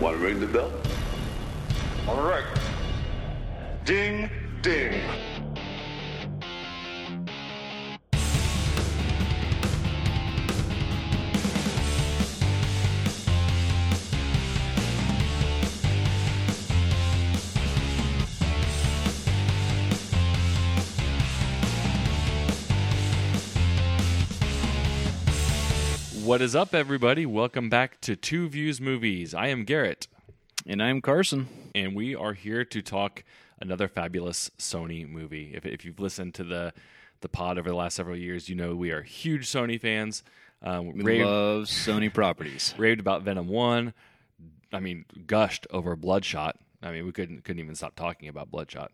Want to ring the bell? All right. Ding, ding. What is up, everybody? Welcome back to Two Views Movies. I am Garrett, And I'm Carson. and we are here to talk another fabulous Sony movie. If, if you've listened to the the pod over the last several years, you know we are huge Sony fans. Um, We raved, love Sony properties. raved about Venom One. I mean, gushed over Bloodshot. I mean, we couldn't couldn't even stop talking about Bloodshot.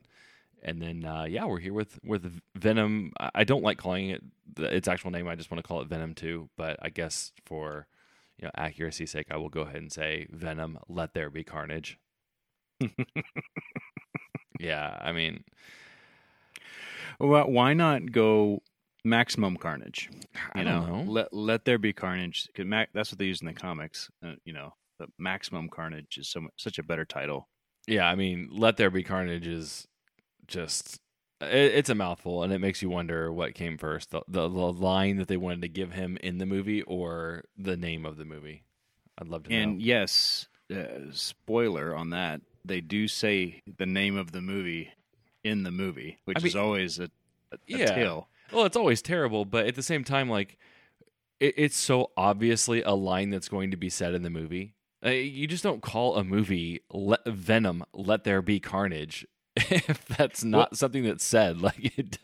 And then, uh, yeah, we're here with with Venom. I don't like calling it the- its actual name. I just want to call it Venom Two. But I guess for you know accuracy's sake, I will go ahead and say Venom. Let there be carnage. yeah, I mean, Well, why not go maximum carnage? I You don't know, know. let let there be carnage. 'Cause ma- that's what they use in the comics. Uh, you know, the maximum carnage is so much, such a better title. yeah, I mean, let there be carnage is just it, it's a mouthful, and it makes you wonder what came first: the, the the line that they wanted to give him in the movie, or the name of the movie. I'd love to know. And yes, uh, spoiler on that, they do say the name of the movie in the movie, which I is always a, a, a Yeah. tale. Well, it's always terrible, but at the same time, like it, it's so obviously a line that's going to be said in the movie. Uh, you just don't call a movie let, Venom "Let There Be Carnage" if that's not something that's said. Like it,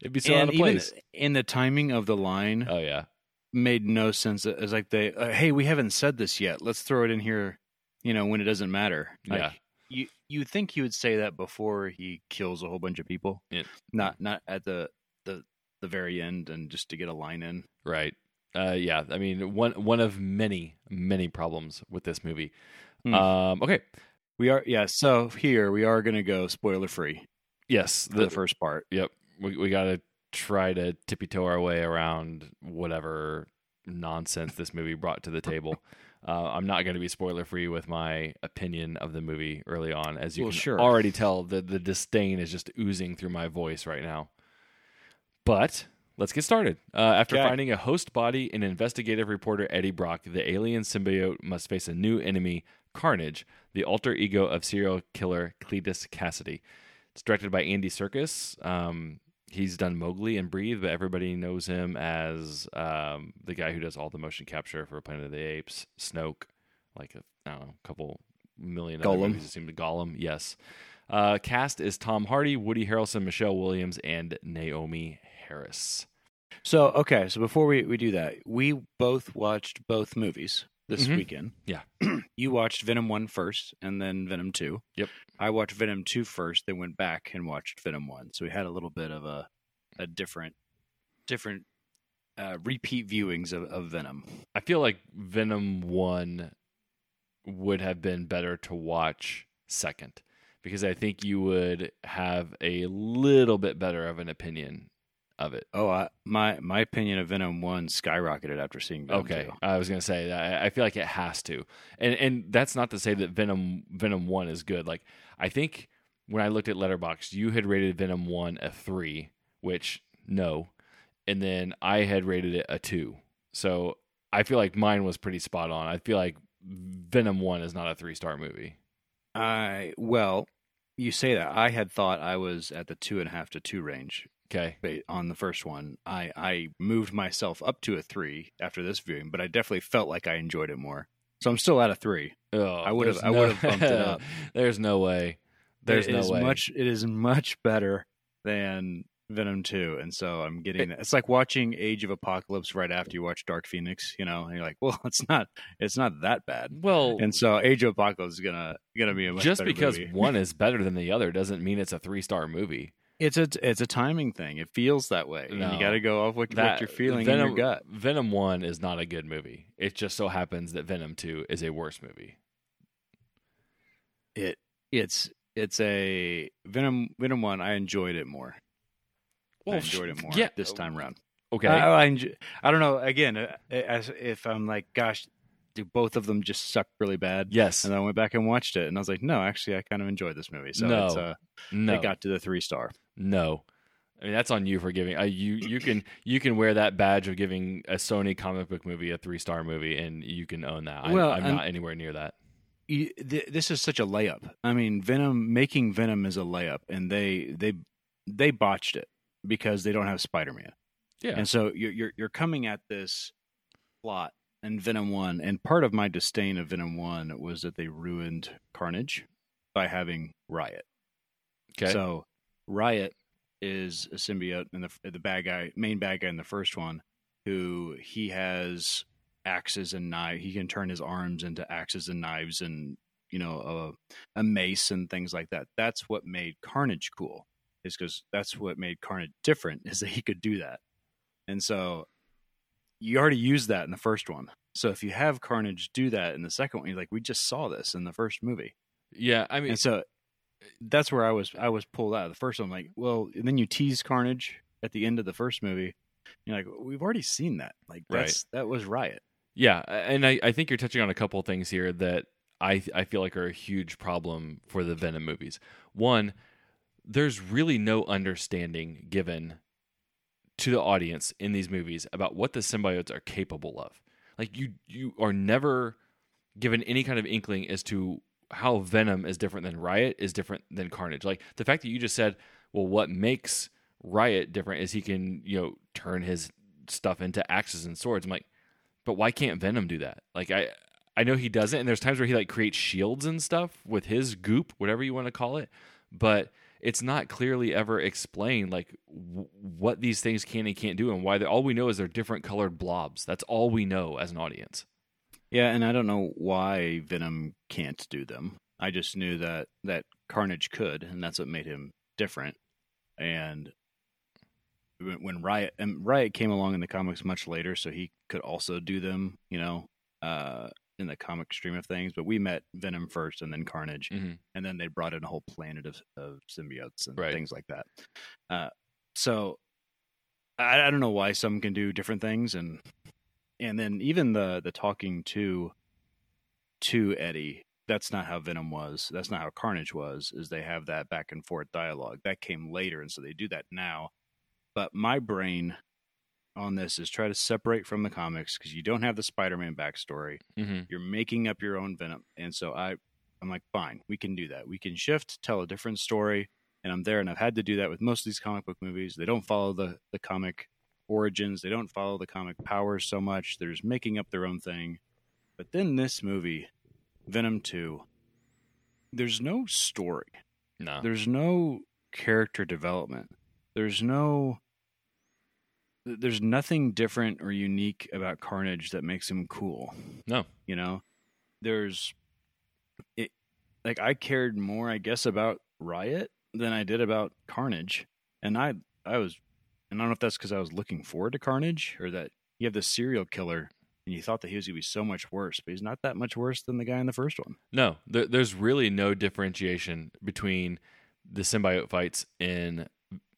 it'd be so out of place. in the timing of the line, Oh yeah, made no sense. It's like they, uh, hey, we haven't said this yet. Let's throw it in here. You know, when it doesn't matter. Like, Yeah. You you think he would say that before he kills a whole bunch of people? Yeah. Not not at the the the very end and just to get a line in. right. Uh, yeah, I mean one one of many many problems with this movie. Hmm. Um, okay, We are yeah. So here we are going to go spoiler free yes, for the, first part. Yep. We we got to try to tippy toe our way around whatever nonsense this movie brought to the table. Uh, I'm not going to be spoiler free with my opinion of the movie early on, as you Well, can sure. already tell. The the disdain is just oozing through my voice right now. But let's get started. Uh, after Okay. finding a host body in investigative reporter Eddie Brock, the alien symbiote must face a new enemy, Carnage, the alter ego of serial killer Cletus Kasady. It's directed by Andy Serkis. Um, he's done Mowgli and Breathe, but everybody knows him as um, the guy who does all the motion capture for Planet of the Apes, Snoke, like a, I don't know, a couple million other Gollum. movies. It seemed to Gollum, yes. Uh, cast is Tom Hardy, Woody Harrelson, Michelle Williams, and Naomie Harris. So okay. So before we we do that, we both watched both movies this Mhm. weekend. Yeah. you watched Venom 1 first and then Venom 2. Yep. I watched Venom 2 first, then went back and watched Venom 1. So we had a little bit of a a different different uh, repeat viewings of, of Venom. I feel like Venom 1 would have been better to watch second because I think you would have a little bit better of an opinion of it. Oh, I, my my opinion of Venom 1 skyrocketed after seeing Venom Okay, 2. I was gonna say that I I feel like it has to, and and that's not to say that Venom Venom One is good. Like I think when I looked at Letterboxd, you had rated Venom One a three, which no, and then I had rated it a two. So I feel like mine was pretty spot on. I feel like Venom One is not a three star movie. I well, you say that. I had thought I was at the two and a half to two range Okay, on the first one. I I moved myself up to a three after this viewing, but I definitely felt like I enjoyed it more. So I'm still at a three. oh, I would've- there's I would've bumped it up. there's no way. There's It no way. much. It is much better than Venom Two, and so I'm getting. It's like watching Age of Apocalypse right after you watch Dark Phoenix. You know, and you're like, well, it's not. It's not that bad. well, And so Age of Apocalypse is gonna gonna be a much just because movie. one is better than the other doesn't mean it's a three star movie. It's a it's a timing thing. It feels that way, and No. you got to go off what, what you're feeling Venom, in your gut. Venom One is not a good movie. It just so happens that Venom Two is a worse movie. It it's it's a Venom Venom one. I enjoyed it more. I enjoyed it more yeah. this time around. Okay, I, I, enjoy, I don't know. Again, uh, as if I'm like, gosh, do both of them just suck really bad? Yes. And I went back and watched it, and I was like, no, actually, I kind of enjoyed this movie. So No. it's, uh, no. it got to the three star. No. I mean that's on you for giving. Uh, you you can you can wear that badge of giving a Sony comic book movie a three star movie, and you can own that. I, Well, I'm not anywhere near that. you, th- this is such a layup. I mean, Venom making Venom is a layup, and they they they botched it because they don't have Spider Man, Yeah, and so you're, you're you're coming at this plot in Venom One, and part of my disdain of Venom One was that they ruined Carnage by having Riot. okay. So Riot is a symbiote and the the bad guy, main bad guy in the first one, who he has axes and knives. He can turn his arms into axes and knives, and you know a, a mace and things like that. That's what made Carnage cool. Is because that's what made Carnage different. Is that he could do that, and so you already used that in the first one. So if you have Carnage do that in the second one, you're like, we just saw this in the first movie. yeah, I mean, And so that's where I was I was pulled out. Of the first one, like, well, and then you tease Carnage at the end of the first movie. You're like, we've already seen that. Like, that's that was Riot. Yeah, and I, I think you're touching on a couple of things here that I I feel like are a huge problem for the Venom movies. One, there's really no understanding given to the audience in these movies about what the symbiotes are capable of. Like you you are never given any kind of inkling as to how Venom is different than Riot is different than Carnage. Like the fact that you just said, well, what makes Riot different is he can, you know, turn his stuff into axes and swords. I'm like, but why can't Venom do that? Like I I know he doesn't, and there's times where he like creates shields and stuff with his goop, whatever you want to call it, but it's not clearly ever explained like w- what these things can and can't do and why they all we know is they're different colored blobs. That's all we know as an audience. Yeah, and I don't know why Venom can't do them. I just knew that that Carnage could, and that's what made him different. And when Riot and Riot came along in the comics much later, so he could also do them. You know, uh, in the comic stream of things. But we met Venom first, and then Carnage. hmm and then they brought in a whole planet of, of symbiotes and Right. things like that. Uh, so I, I don't know why some can do different things, and and then even the the talking to to Eddie. That's not how Venom was. That's not how Carnage was. Is they have that back and forth dialogue that came later, and so they do that now. But my brain on this is try to separate from the comics because you don't have the Spider-Man backstory. Hmm you're making up your own venom. And so i i'm like fine we can do that. We can shift tell a different story. And i'm there and i've had to do that with most of these comic book movies. They don't follow the the comic origins. They don't follow the comic powers so much. They're just making up their own thing. But then this movie venom 2 there's no story. No. there's no character development. There's no there's nothing different or unique about carnage that makes him cool. No. you know? There's it like i cared more i guess about riot than i did about carnage. And i i was and i don't know if that's because i was looking forward to carnage or that you have this serial killer and you thought that he was going to be so much worse but he's not that much worse than the guy in the first one. No, there, there's really no differentiation between the symbiote fights in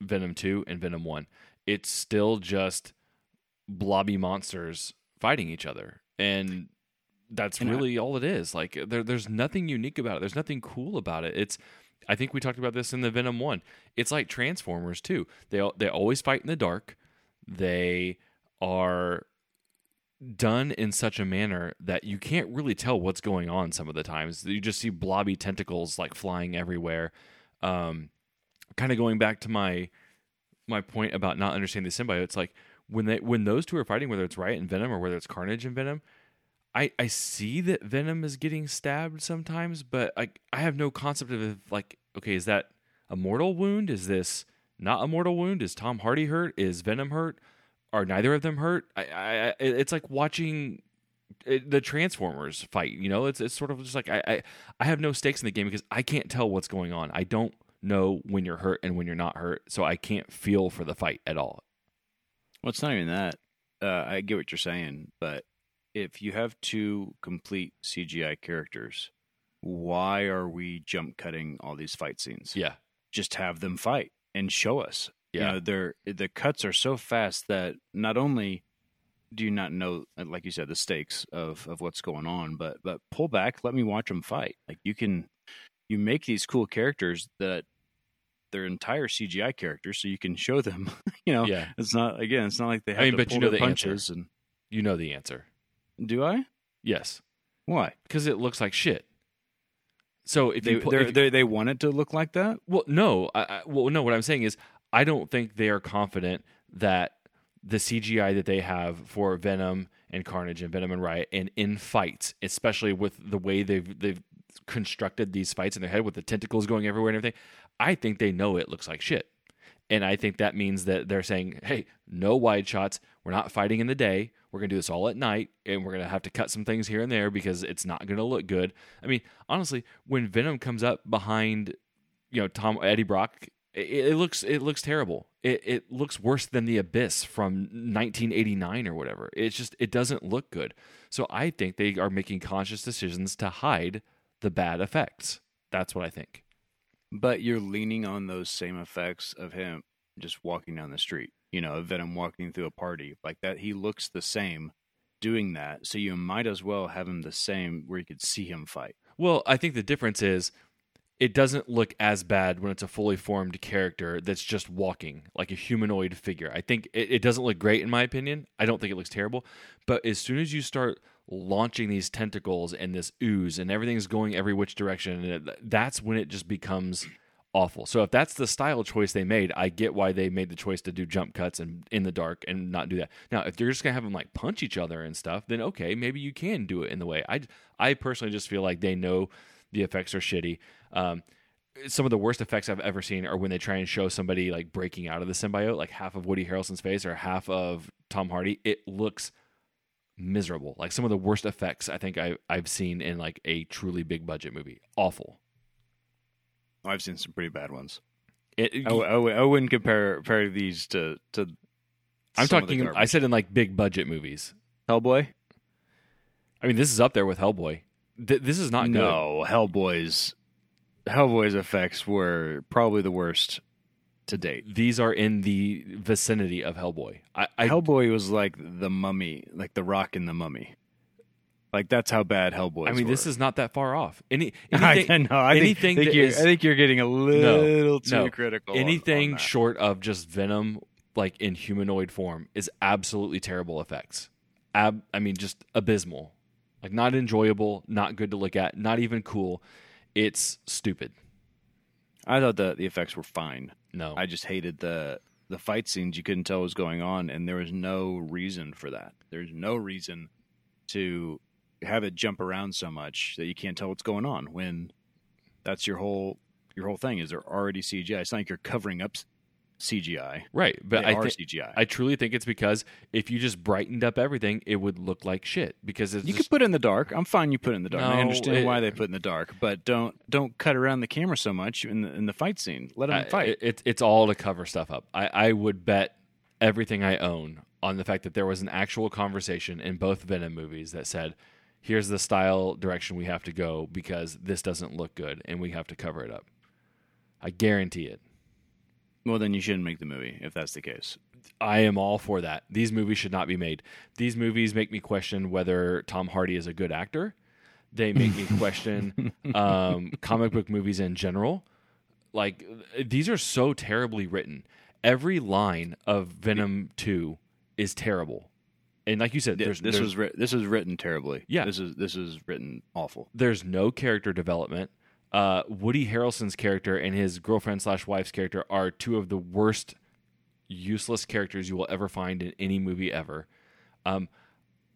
Venom 2 and Venom 1. It's still just blobby monsters fighting each other. And that's And I- really all it is. Like there, there's nothing unique about it. There's nothing cool about it. It's I think we talked about this in the Venom 1. It's like Transformers too. They they always fight in the dark. They are done in such a manner that you can't really tell what's going on some of the times. You just see blobby tentacles like flying everywhere. Um, kind of going back to my my point about not understanding the symbiote. It's like when they when those two are fighting, whether it's Riot and Venom or whether it's Carnage and Venom, I I see that Venom is getting stabbed sometimes, but I I have no concept of like okay, is that a mortal wound? Is this not a mortal wound? Is Tom Hardy hurt? Is Venom hurt? Are neither of them hurt? I, I, it's like watching it, the Transformers fight. You know, it's it's sort of just like I, I I have no stakes in the game because I can't tell what's going on. I don't know when you're hurt and when you're not hurt, so I can't feel for the fight at all. Well, it's not even that. Uh, I get what you're saying, but if you have two complete CGI characters, why are we jump cutting all these fight scenes? Yeah, Just have them fight and show us. Yeah. You know, they're the cuts are so fast that not only do you not know, like you said, the stakes of of what's going on? But but pull back, let me watch them fight. Like you can, you make these cool characters that they're entire CGI characters, so you can show them. You know, Yeah. it's not again, it's not like they have I mean, to but pull you know the punches. And You know the answer. do I? Yes, Why? because it looks like shit. So if They you, if- they they want it to look like that. well, no, I, I, well, no. What I'm saying is, I don't think they are confident that the CGI that they have for Venom and Carnage and Venom and Riot and in fights, especially with the way they've they've constructed these fights in their head with the tentacles going everywhere and everything, I think they know it looks like shit. And I think that means that they're saying, hey, no wide shots. We're not fighting in the day. We're going to do this all at night. And we're going to have to cut some things here and there because it's not going to look good. I mean, honestly, when Venom comes up behind, you know, Tom Eddie Brock, it, it looks it looks terrible. It, it looks worse than the Abyss from 1989 or whatever. It's just it doesn't look good. So I think they are making conscious decisions to hide the bad effects. That's what I think. But you're leaning on those same effects of him just walking down the street. You know, Venom walking through a party like that. He looks the same doing that. So you might as well have him the same where you could see him fight. Well, I think the difference is it doesn't look as bad when it's a fully formed character that's just walking like a humanoid figure. I think it, it doesn't look great in my opinion. I don't think it looks terrible. But as soon as you start launching these tentacles and this ooze and everything's going every which direction, it, that's when it just becomes awful. So if that's the style choice they made, I get why they made the choice to do jump cuts and in the dark and not do that. Now, if you're just gonna have them like punch each other and stuff, then okay, maybe you can do it in the way. I I personally just feel like they know the effects are shitty. Um, some of the worst effects I've ever seen are when they try and show somebody like breaking out of the symbiote, like half of Woody Harrelson's face or half of Tom Hardy. It looks miserable. Like some of the worst effects I think I, I've seen in like a truly big budget movie. Awful. I've seen some pretty bad ones. It, I, I I wouldn't compare compare these to to. I'm some of the talking. I said in like big budget movies. Hellboy. I mean, this is up there with Hellboy. Th- this is not good. no, Hellboy's Hellboy's effects were probably the worst to date. These are in the vicinity of Hellboy. I, I Hellboy was like the mummy, like the rock in the mummy. Like that's how bad Hellboy. I mean, this is not that far off. Any I anything, know. I anything think, think you're, is- I think you're getting a little too no. critical. anything on that. short of just Venom, like in humanoid form, is absolutely terrible effects. Ab, I mean, just abysmal. Like not enjoyable, not good to look at, not even cool. It's stupid. I thought the the effects were fine. No, I just hated the the fight scenes. You couldn't tell what was going on, and there was no reason for that. There's no reason to have it jump around so much that you can't tell what's going on when that's your whole your whole thing. Is they're already CGI? It's not like you're covering up CGI. right, but they I are thi- CGI. I truly think it's because if you just brightened up everything, it would look like shit. Because it's you just, could put it in the dark. I'm fine. You put it in the dark. I understand it- why they put it in the dark, but don't don't cut around the camera so much in the in the fight scene. Let them I- fight. it- it's it's all to cover stuff up. I, I would bet everything I own on the fact that there was an actual conversation in both Venom movies that said, "Here's the style direction we have to go because this doesn't look good and we have to cover it up." I guarantee it. Well, then you shouldn't make the movie if that's the case. I am all for that. These movies should not be made. These movies make me question whether Tom Hardy is a good actor. They make me question um, comic book movies in general. Like these are so terribly written. Every line of Venom Two is terrible, and like you said, there's this there's, was writ- this was written terribly. Yeah. this is this is written awful. there's no character development. Uh, Woody Harrelson's character and his girlfriend slash wife's character are two of the worst, useless characters you will ever find in any movie ever. Um,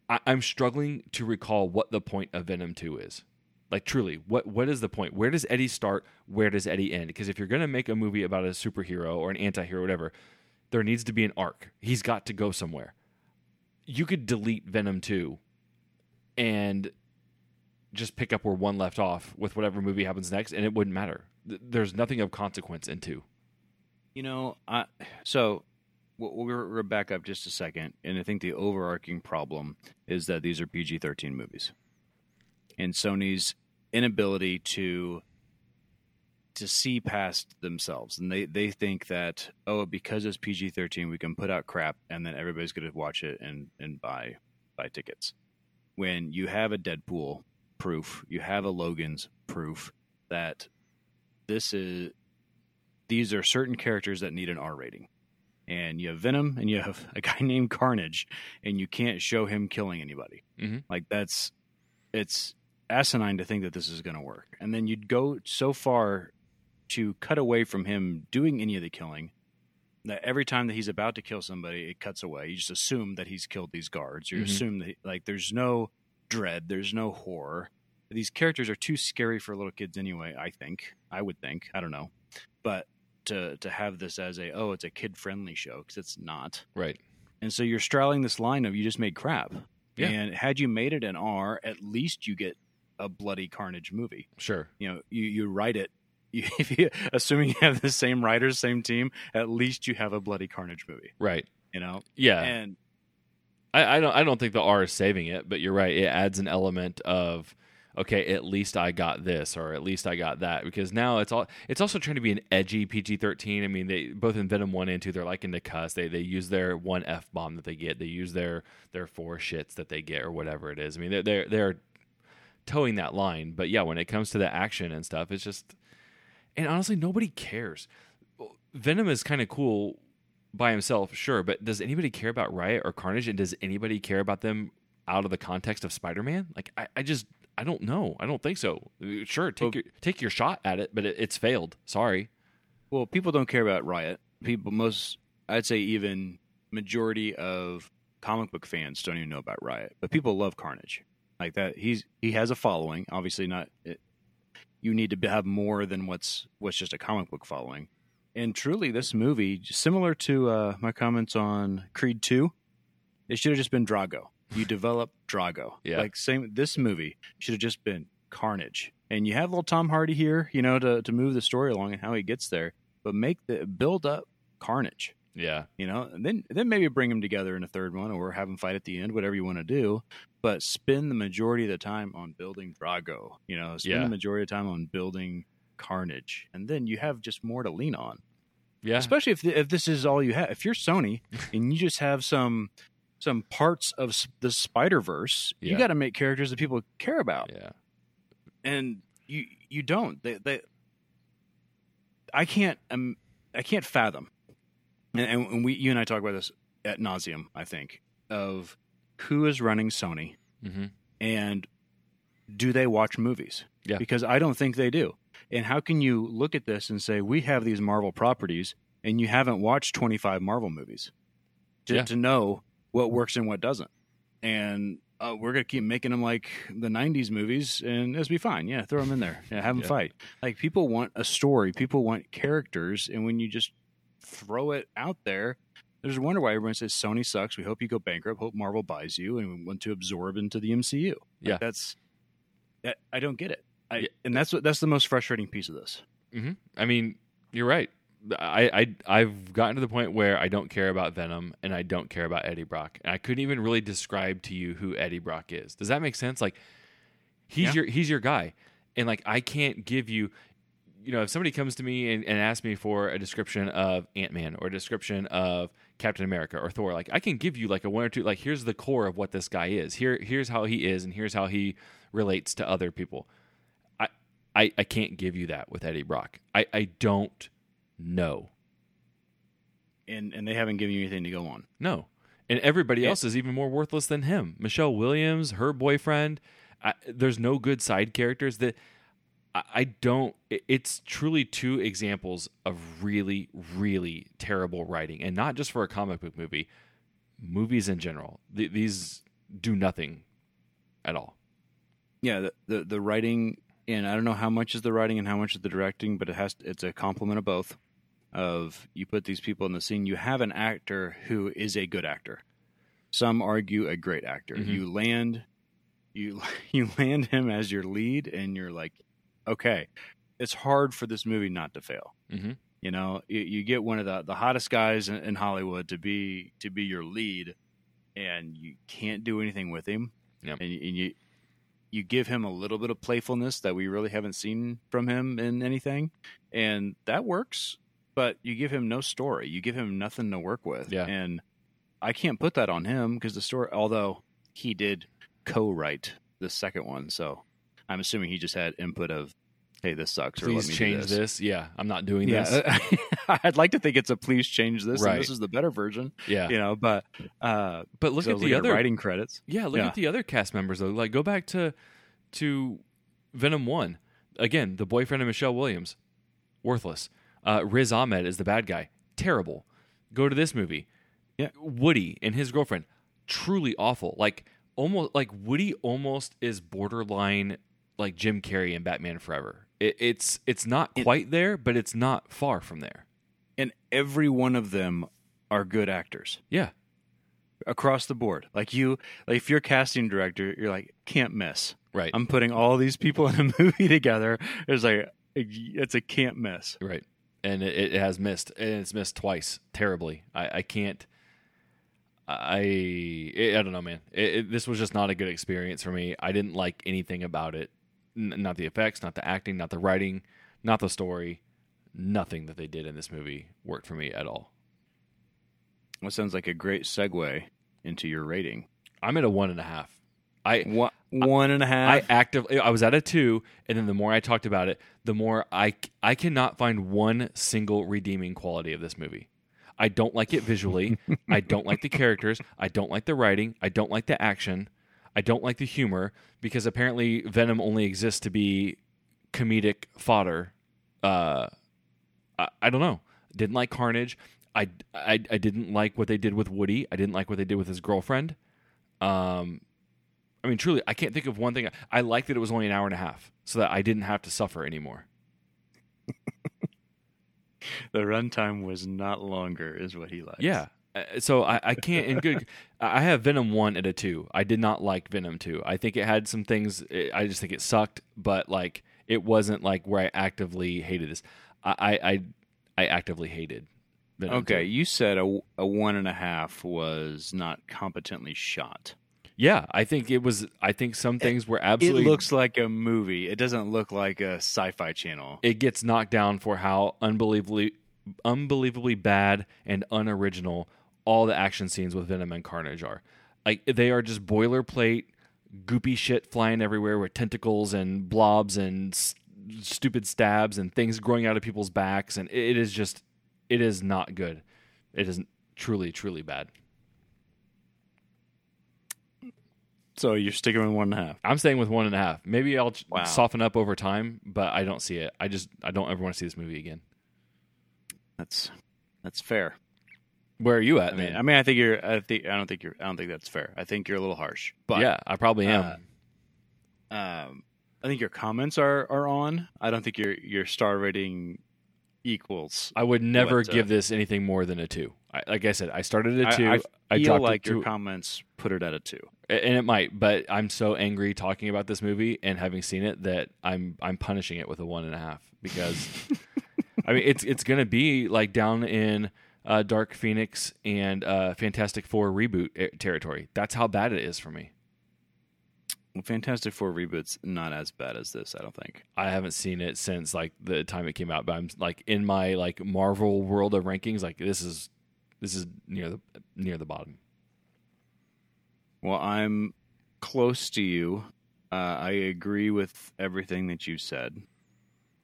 I, I'm struggling to recall what the point of Venom Two is. Like truly, what what is the point? Where does Eddie start? Where does Eddie end? Because if you're gonna make a movie about a superhero or an anti-hero, whatever, there needs to be an arc. He's got to go somewhere. You could delete Venom Two, and just pick up where one left off with whatever movie happens next, and it wouldn't matter. Th- There's nothing of consequence in two. You know, I so we'll we'll back up just a second, and I think the overarching problem is that these are PG thirteen movies, and Sony's inability to to see past themselves, and they they think that oh, because it's PG thirteen, we can put out crap, and then everybody's going to watch it and and buy buy tickets. When you have a Deadpool proof, you have a Logan's proof that this is these are certain characters that need an R rating. And you have Venom and you have a guy named Carnage and you can't show him killing anybody. Mhm. Like that's it's asinine to think that this is going to work. And then you'd go so far to cut away from him doing any of the killing that every time that he's about to kill somebody, it cuts away. You just assume that he's killed these guards. You Mhm. assume that like there's no dread, there's no horror. These characters are too scary for little kids anyway. I think. I would think. I don't know, but to to have this as a oh, it's a kid friendly show because it's not. Right. And so you're straddling this line of you just made crap. Yeah. And had you made it an R, at least you get a bloody carnage movie. Sure. You know, you, you write it. You, if you, assuming you have the same writers, same team, at least you have a bloody carnage movie. Right. You know, Yeah. and I, I don't I don't think the R is saving it, but you're right. It adds an element of okay, at least I got this, or at least I got that, because now it's all it's also trying to be an edgy PG-13. I mean, they both in Venom one and two, they're liking to cuss. They they use their one f bomb that they get. They use their their four shits that they get, or whatever it is. I mean, they're they're they're toeing that line. But yeah, when it comes to the action and stuff, it's just and honestly, nobody cares. Venom is kind of cool by himself, sure, but does anybody care about Riot or Carnage? And does anybody care about them out of the context of Spider Man? Like, I, I just, I don't know. I don't think so. Sure, take Well- your take your shot at it, but it, it's failed. Sorry. well, people don't care about Riot. People, most, I'd say, even majority of comic book fans don't even know about Riot, but people love Carnage. Like that, he's he has a following. Obviously, not. It, you need to have more than what's what's just a comic book following. And truly, this movie, similar to uh, my comments on Creed Two, it should have just been Drago. You develop Drago. Yeah. Like same. This movie should have just been Carnage, and you have little Tom Hardy here, you know, to to move the story along and how he gets there. But make the build up Carnage Yeah, you know and then then maybe bring them together in a third one or have them fight at the end whatever you want to do but spend the majority of the time on building drago you know spend Yeah. the majority of the time on building carnage and then you have just more to lean on. Yeah, especially if if this is all you have if you're sony and you just have some some parts of the spider verse Yeah. you got to make characters that people care about. Yeah, and you you don't. They, they i can't um, i can't fathom and, and we you and i talk about this at nauseum i think of who is running sony hmm and do they watch movies? Yeah. because i don't think they do and how can you look at this and say we have these marvel properties and you haven't watched 25 marvel movies to, Yeah. to know what works and what doesn't and uh, we're gonna keep making them like the '90s movies, and it'll be fine. Yeah, throw them in there. Yeah, have them Yeah. fight. Like people want a story, people want characters, and when you just throw it out there, there's a wonder why everyone says Sony sucks. We hope you go bankrupt. Hope Marvel buys you, and we want to absorb into the MCU. Like, Yeah. that's that. I don't get it. I, and that's what that's the most frustrating piece of this. hmm I mean, you're right. I, I I've gotten to the point where I don't care about Venom and I don't care about Eddie Brock. And I couldn't even really describe to you who Eddie Brock is. Does that make sense? Like he's Yeah. your he's your guy. And like I can't give you you know, if somebody comes to me and, and asks me for a description of Ant Man or a description of Captain America or Thor, like I can give you like a one or two like here's the core of what this guy is. Here here's how he is and here's how he relates to other people. I I, can't give you that with Eddie Brock. I, I don't know. And and they haven't given you anything to go on. No. And everybody Yeah. else is even more worthless than him. Michelle Williams, her boyfriend. I, there's no good side characters that I, I don't. it- It's truly two examples of really, really terrible writing, and not just for a comic book movie. Movies in general, Th- these do nothing at all. yeah the, the the writing and i don't know how much is the writing and how much is the directing but it has it's a complement of both of you put these people in the scene you have an actor who is a good actor some argue a great actor Mhm. you land you you land him as your lead and you're like okay it's hard for this movie not to fail Mhm. you know you, you get one of the, the hottest guys in, in hollywood to be to be your lead and you can't do anything with him Yep. and, and you you give him a little bit of playfulness that we really haven't seen from him in anything, and that works. But you give him no story. You give him nothing to work with. Yeah. And I can't put that on him because the story, although he did co-write the second one, so I'm assuming he just had input of, "Hey, this sucks." or let Please change this. Yeah, I'm not doing Yeah, this. I'd like to think it's a please change this. Right. And this is the better version, Yeah, you know. But uh, but look so at the other writing credits. Yeah, look Yeah. at the other cast members though. Like go back to to Venom One again. The boyfriend of Michelle Williams, worthless. Uh, Riz Ahmed is the bad guy, terrible. Go to this movie. Yeah. Woody and his girlfriend, truly awful. Like almost like Woody almost is borderline like Jim Carrey in Batman Forever. It, it's it's not quite there, but it's not far from there. And every one of them are good actors Yeah, across the board. Like you, like if you're a casting director, you're like can't miss. right, I'm putting all these people in a movie together. It's like it's a can't miss. Right. And it, it has missed, and it's missed twice terribly. I, I can't. I I don't know, man. It, it, this was just not a good experience for me. I didn't like anything about it. N- not the effects, not the acting, not the writing, not the story. Nothing that they did in this movie worked for me at all. Well, sounds like a great segue into your rating. I'm at a one and a half. I One, one and a half. I actively I was at a two, and then the more I talked about it, the more I I cannot find one single redeeming quality of this movie. I don't like it visually. I don't like the characters. I don't like the writing. I don't like the action. I don't like the humor because apparently Venom only exists to be comedic fodder. Uh, I, I don't know. Didn't like Carnage. I, I I didn't like what they did with Woody. I didn't like what they did with his girlfriend. Um, I mean, truly, I can't think of one thing. I like that it was only an hour and a half, so that I didn't have to suffer anymore. the runtime was not longer, is what he likes. Yeah. Uh, So I, I can't. In good, I have Venom one at a two. I did not like Venom two. I think it had some things. I just think it sucked, but like it wasn't like where I actively hated this. I I I, I actively hated. Venom Okay, 2. you said a, a one and a half was not competently shot. Yeah, I think it was. I think some things were absolutely. It looks like a movie. It doesn't look like a sci-fi channel. it gets knocked down for how unbelievably unbelievably bad and unoriginal all the action scenes with Venom and Carnage are. Like they are just boilerplate goopy shit flying everywhere with tentacles and blobs and s- stupid stabs and things growing out of people's backs and it is just it is not good. It is truly truly bad. So you're sticking with one and a half. I'm staying with one and a half. Maybe I'll Wow. soften up over time, but I don't see it. I just I don't ever want to see this movie again. That's that's fair. Where are you at, I mean, man? I mean, I think you're. I think I don't think you're. I don't think that's fair. I think you're a little harsh. But yeah, I probably am. uh, um, I think your comments are are on. I don't think your your star rating equals. I would never what, uh, give this anything more than a two. I, like I said, I started at a I- two. I I, feel dropped like your comments put it at a two. and it might, but I'm so angry talking about this movie and having seen it that I'm I'm punishing it with a one and a half because I mean it's it's gonna be like down in uh, Dark Phoenix and uh, Fantastic Four reboot eh, territory. That's how bad it is for me. Well, Fantastic Four reboot's not as bad as this. I don't think. I haven't seen it since like the time it came out, but I'm like in my like Marvel world of rankings, like this is this is near the near the bottom. Well, I'm close to you. Uh, I agree with everything that you said,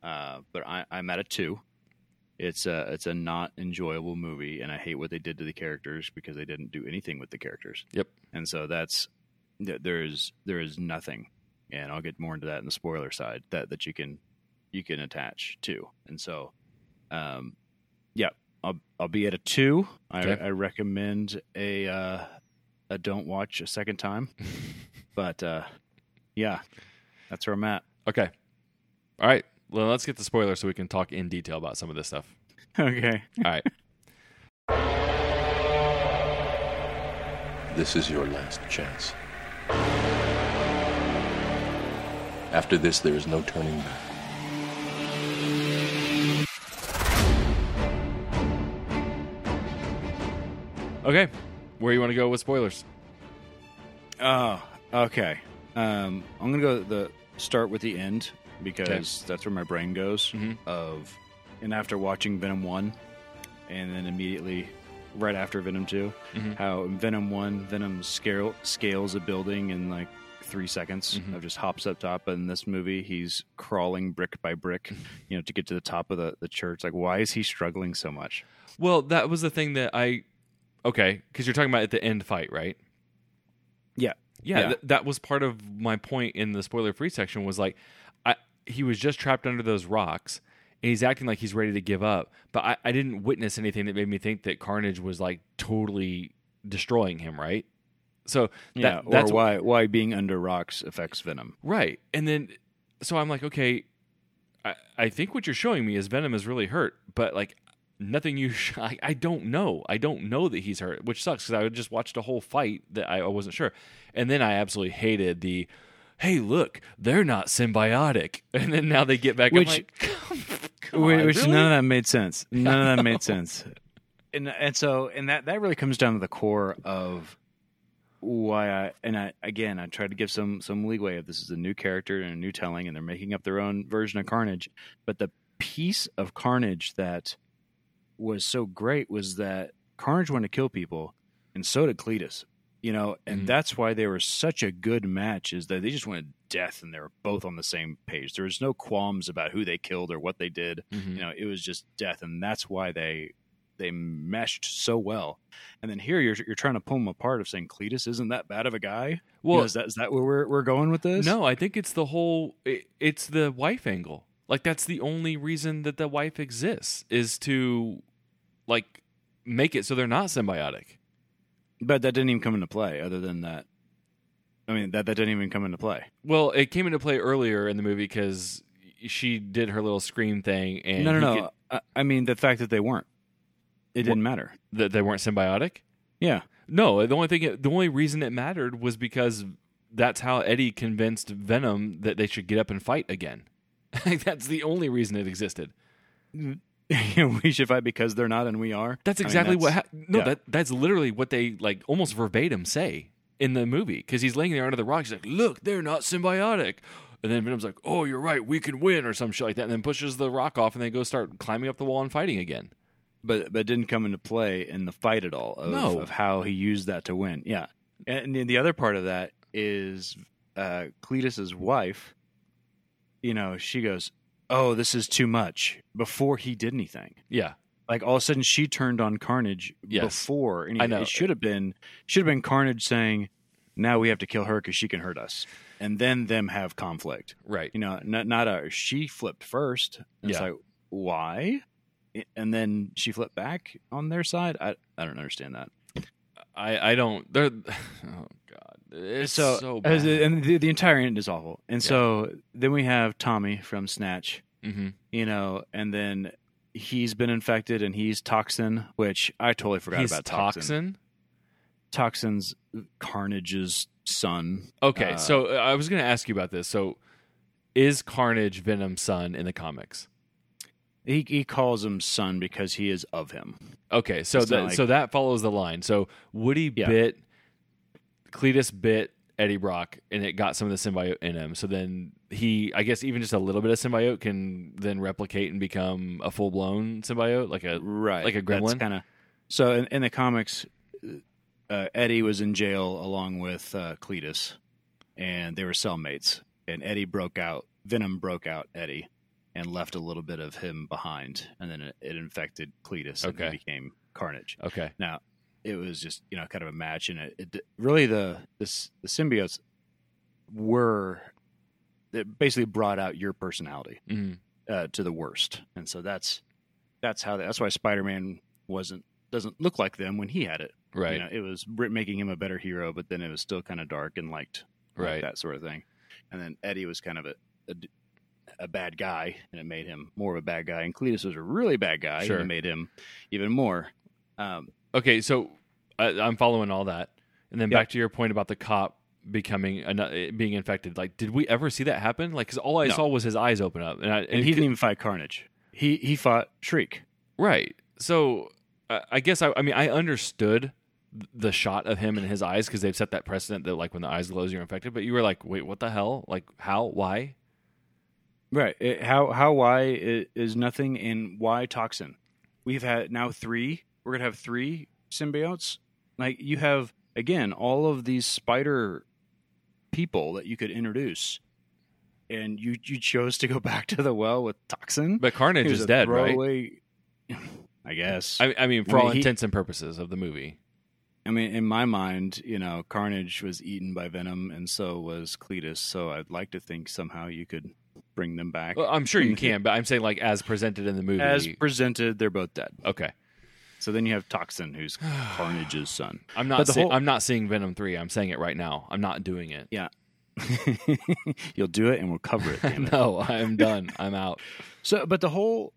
uh, but I, I'm at a two. It's a it's a not enjoyable movie, and I hate what they did to the characters because they didn't do anything with the characters. Yep. And so that's th- there is there is nothing, and I'll get more into that in the spoiler side that that you can you can attach to. And so, um, yeah, I'll I'll be at a two. I, I recommend a uh, a don't watch a second time, but uh, yeah, that's where I'm at. Okay. All right. Well, let's get the spoiler so we can talk in detail about some of this stuff. Okay. All right. This is your last chance. After this, there is no turning back. Okay. Where you want to go with spoilers? Oh, okay. Um, I'm gonna go the start with the end because that's where my brain goes. Mhm. Of and after watching Venom one, and then immediately right after Venom 2 Mhm. how in Venom one, Venom scale scales a building in like three seconds Mhm. of just hops up top. But in this movie, he's crawling brick by brick, you know, to get to the top of the, the church. Like, why is he struggling so much? Well, that was the thing that I. Okay, because you're talking about at the end fight, right? Yeah. Yeah, Yeah. th- that was part of my point in the spoiler free section was like, he was just trapped under those rocks, and he's acting like he's ready to give up. But I, I didn't witness anything that made me think that Carnage was like totally destroying him, right? So that, yeah, that's why why being under rocks affects Venom. Right. And then so I'm like, okay, I, I think what you're showing me is Venom is really hurt, but like nothing you sh- I, I don't know. I don't know that he's hurt, which sucks because I just watched a whole fight that I, I wasn't sure. And then I absolutely hated the hey, look, they're not symbiotic. And then now they get back Which- like, come, come Which, on, which really? none of that made sense. None of that made sense. And and so and that that really comes down to the core of why I and I again I tried to give some some leeway if this is a new character and a new telling and they're making up their own version of Carnage. But the piece of Carnage that was so great was that Carnage wanted to kill people, and so did Cletus. You know, and Mhm. that's why they were such a good match. Is that they just wanted death, and they were both on the same page. There was no qualms about who they killed or what they did. Mhm. You know, it was just death, and that's why they they meshed so well. And then here you're you're trying to pull them apart of saying Cletus isn't that bad of a guy. You Well, know, is that is that where we're we're going with this? No, I think it's the whole. It, it's the wife angle. Like that's the only reason that the wife exists is to, like, make it so they're not symbiotic. But that didn't even come into play. Other than that, I mean that that didn't even come into play. Well, it came into play earlier in the movie because she did her little scream thing, and no, no, no. could- I, I mean the fact that they weren't. It didn't matter. that they weren't symbiotic. Yeah. No, the only thing, the only reason it mattered was because that's how Eddie convinced Venom that they should get up and fight again. that's the only reason it existed. Mm-hmm. we should fight because they're not and we are. That's I mean, exactly what. that's- Ha- no, yeah. that that's literally what they like almost verbatim say in the movie because he's laying there under the rock. He's like, "Look, they're not symbiotic." And then Venom's like, "Oh, you're right. We can win," or some shit like that. And then pushes the rock off, and they go start climbing up the wall and fighting again. but but it didn't come into play in the fight at all of, No. of how he used that to win. Yeah, and then the other part of that is uh, Cletus's wife. You know, she goes, "Oh, this is too much." Before he did anything, Yeah, like all of a sudden she turned on Carnage Yes. before. And I know. it should have been should have been Carnage saying, "Now we have to kill her because she can hurt us," and then them have conflict. right. You know, not not a she flipped first. It's Yeah. like why, and then she flipped back on their side. I I don't understand that. I I don't. They're. Oh God, it's so, so, bad. as- and the, the entire end is awful. And so then we have Tommy from Snatch. hmm You know, and then he's been infected and he's Toxin, which I totally forgot He's about. toxin. Toxin's Carnage's son. Okay, Uh, so uh, I was going to ask you about this. So, is Carnage Venom's son in the comics? He he calls him son because he is of him. Okay, so that like- so that follows the line. So Woody Yeah. bit Cletus bit Eddie Brock, and it got some of the symbiote in him. So then he, I guess, even just a little bit of symbiote can then replicate and become a full blown symbiote, like a Right. like a gremlin? Kind of. So in, in the comics, uh, Eddie was in jail along with uh, Cletus, and they were cellmates. And Eddie broke out. Venom broke out Eddie, and left a little bit of him behind, and then it, it infected Cletus, and Okay. he became Carnage. okay, Now, it was just you know kind of a match, and it, it really the this the symbiotes were it basically brought out your personality hmm uh, to the worst, and so that's that's how that's why Spider Man wasn't doesn't look like them when he had it. right, You know, it was making him a better hero, but then it was still kind of dark and liked like Right. that sort of thing. And then Eddie was kind of a a bad guy, and it made him more of a bad guy. And Cletus was a really bad guy, Sure. and it made him even more. Um, okay. So I, I'm following all that, and then Yeah. back to your point about the cop becoming ano- eh, being infected. Like, did we ever see that happen? Like, because all I No. saw was his eyes open up, and, I, and he didn't even fight Carnage. He he fought Shriek. Right. So I I guess I, I mean I understood the shot of him and his eyes because they've set that precedent that like when the eyes close you're infected. But you were like, wait, what the hell? Like how? Why? Right. It, how how why is nothing and why toxin? We've had now three. We're gonna have three symbiotes. Like you have again all of these spider people that you could introduce, and you you chose to go back to the well with toxin. But Carnage is dead, right? I guess. I, I mean, for I mean, all he- intents and purposes of the movie. I mean, in my mind, you know, Carnage was eaten by Venom, and so was Cletus. So I'd like to think somehow you could bring them back. Well, I'm sure you can, but I'm saying like as presented in the movie. As presented, they're both dead. okay, So then you have Toxin, who's Carnage's son. I'm not. Whole- I'm not seeing Venom three. I'm saying it right now. I'm not doing it. Yeah. You'll do it, and we'll cover it. Damn it. no, I'm done. I'm out. So, but the whole,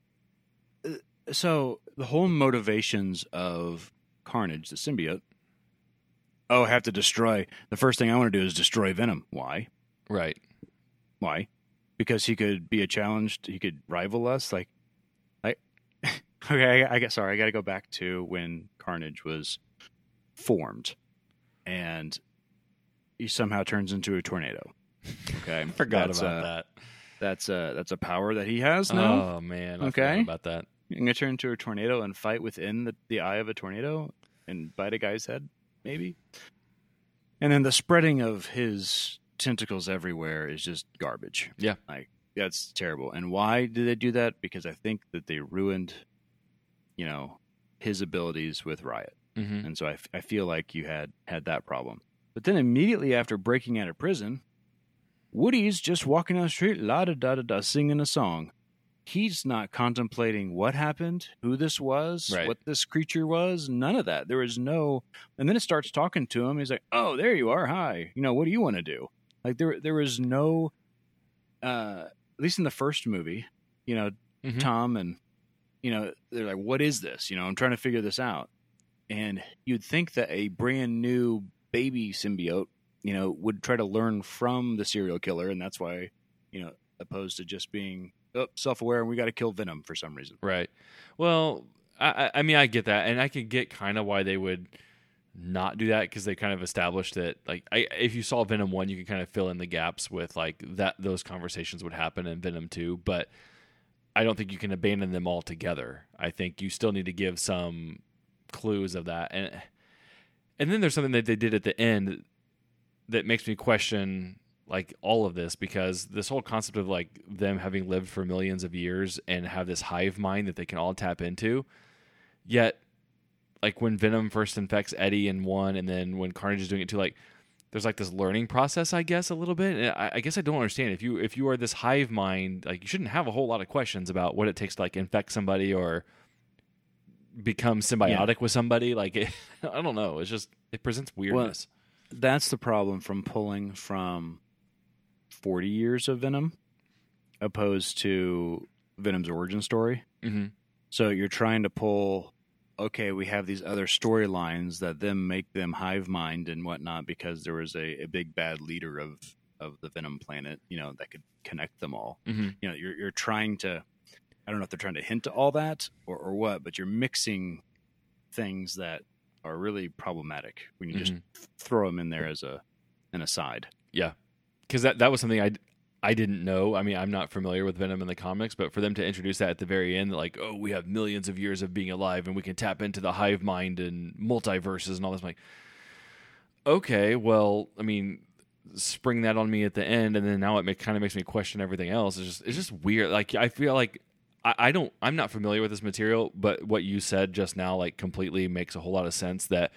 uh, so the whole motivations of Carnage, the symbiote. Oh, I have to destroy. The first thing I want to do is destroy Venom. Why? Right. Why? Because he could be a challenge. He could rival us. Like, okay. I, I get sorry. I got to go back to when Carnage was formed, and he somehow turns into a tornado. Okay, Forgot That's, about uh, that. That's a that's a power that he has now. Oh man. I Okay. about that. You can turn into a tornado and fight within the, the eye of a tornado and bite a guy's head, maybe. And then the spreading of his tentacles everywhere is just garbage. Yeah. Like that's terrible. And why did they do that? Because I think that they ruined, you know, his abilities with Riot. hmm And so I, f- I feel like you had had that problem. But then immediately after breaking out of prison, Woody's just walking down the street, la da da da da, singing a song. He's not contemplating what happened, who this was, Right. what this creature was, none of that. There was no. And then it starts talking to him. He's like, "Oh, there you are. Hi. You know, what do you want to do?" Like there, there was no. Uh, at least in the first movie, you know, Mhm. Tom and you know they're like, "What is this?" You know, I'm trying to figure this out. And you'd think that a brand new baby symbiote, you know, would try to learn from the serial killer, and that's why, you know, opposed to just being oh, self-aware and we got to kill Venom for some reason. Right. Well, I, I- mean, I get that, and I could get kind of why they would not do that because they kind of established that, like, I, if you saw Venom one, you could kind of fill in the gaps with like that. Those conversations would happen in Venom two, but I don't think you can abandon them altogether. I think you still need to give some clues of that, and and then there's something that they did at the end that makes me question like all of this because this whole concept of like them having lived for millions of years and have this hive mind that they can all tap into yet like when venom first infects eddie in one and then when carnage is doing it too like there's like this learning process i guess a little bit. And I, I guess i don't understand. If you if you are this hive mind like you shouldn't have a whole lot of questions about what it takes to like infect somebody or become symbiotic with somebody. Like it, i don't know. It's just it presents weirdness. That's the problem from pulling from 40 years of Venom opposed to Venom's origin story. hmm So you're trying to pull, okay, we have these other storylines that then make them hive mind and whatnot because there was a, a big bad leader of of the Venom planet, you know, that could connect them all. hmm You know, you're you're trying to, I don't know if they're trying to hint to all that or, or what, but you're mixing things that are really problematic when you just throw them in there as a an aside. Yeah, because that that was something I I didn't know. I mean, I'm not familiar with Venom in the comics, but for them to introduce that at the very end, like, oh, we have millions of years of being alive, and we can tap into the hive mind and multiverses and all this. I'm like, okay, well, I mean, spring that on me at the end, and then now it kind of makes me question everything else. It's just it's just weird. Like I feel like. I, I don't. I'm not familiar with this material, but what you said just now, like, completely makes a whole lot of sense. That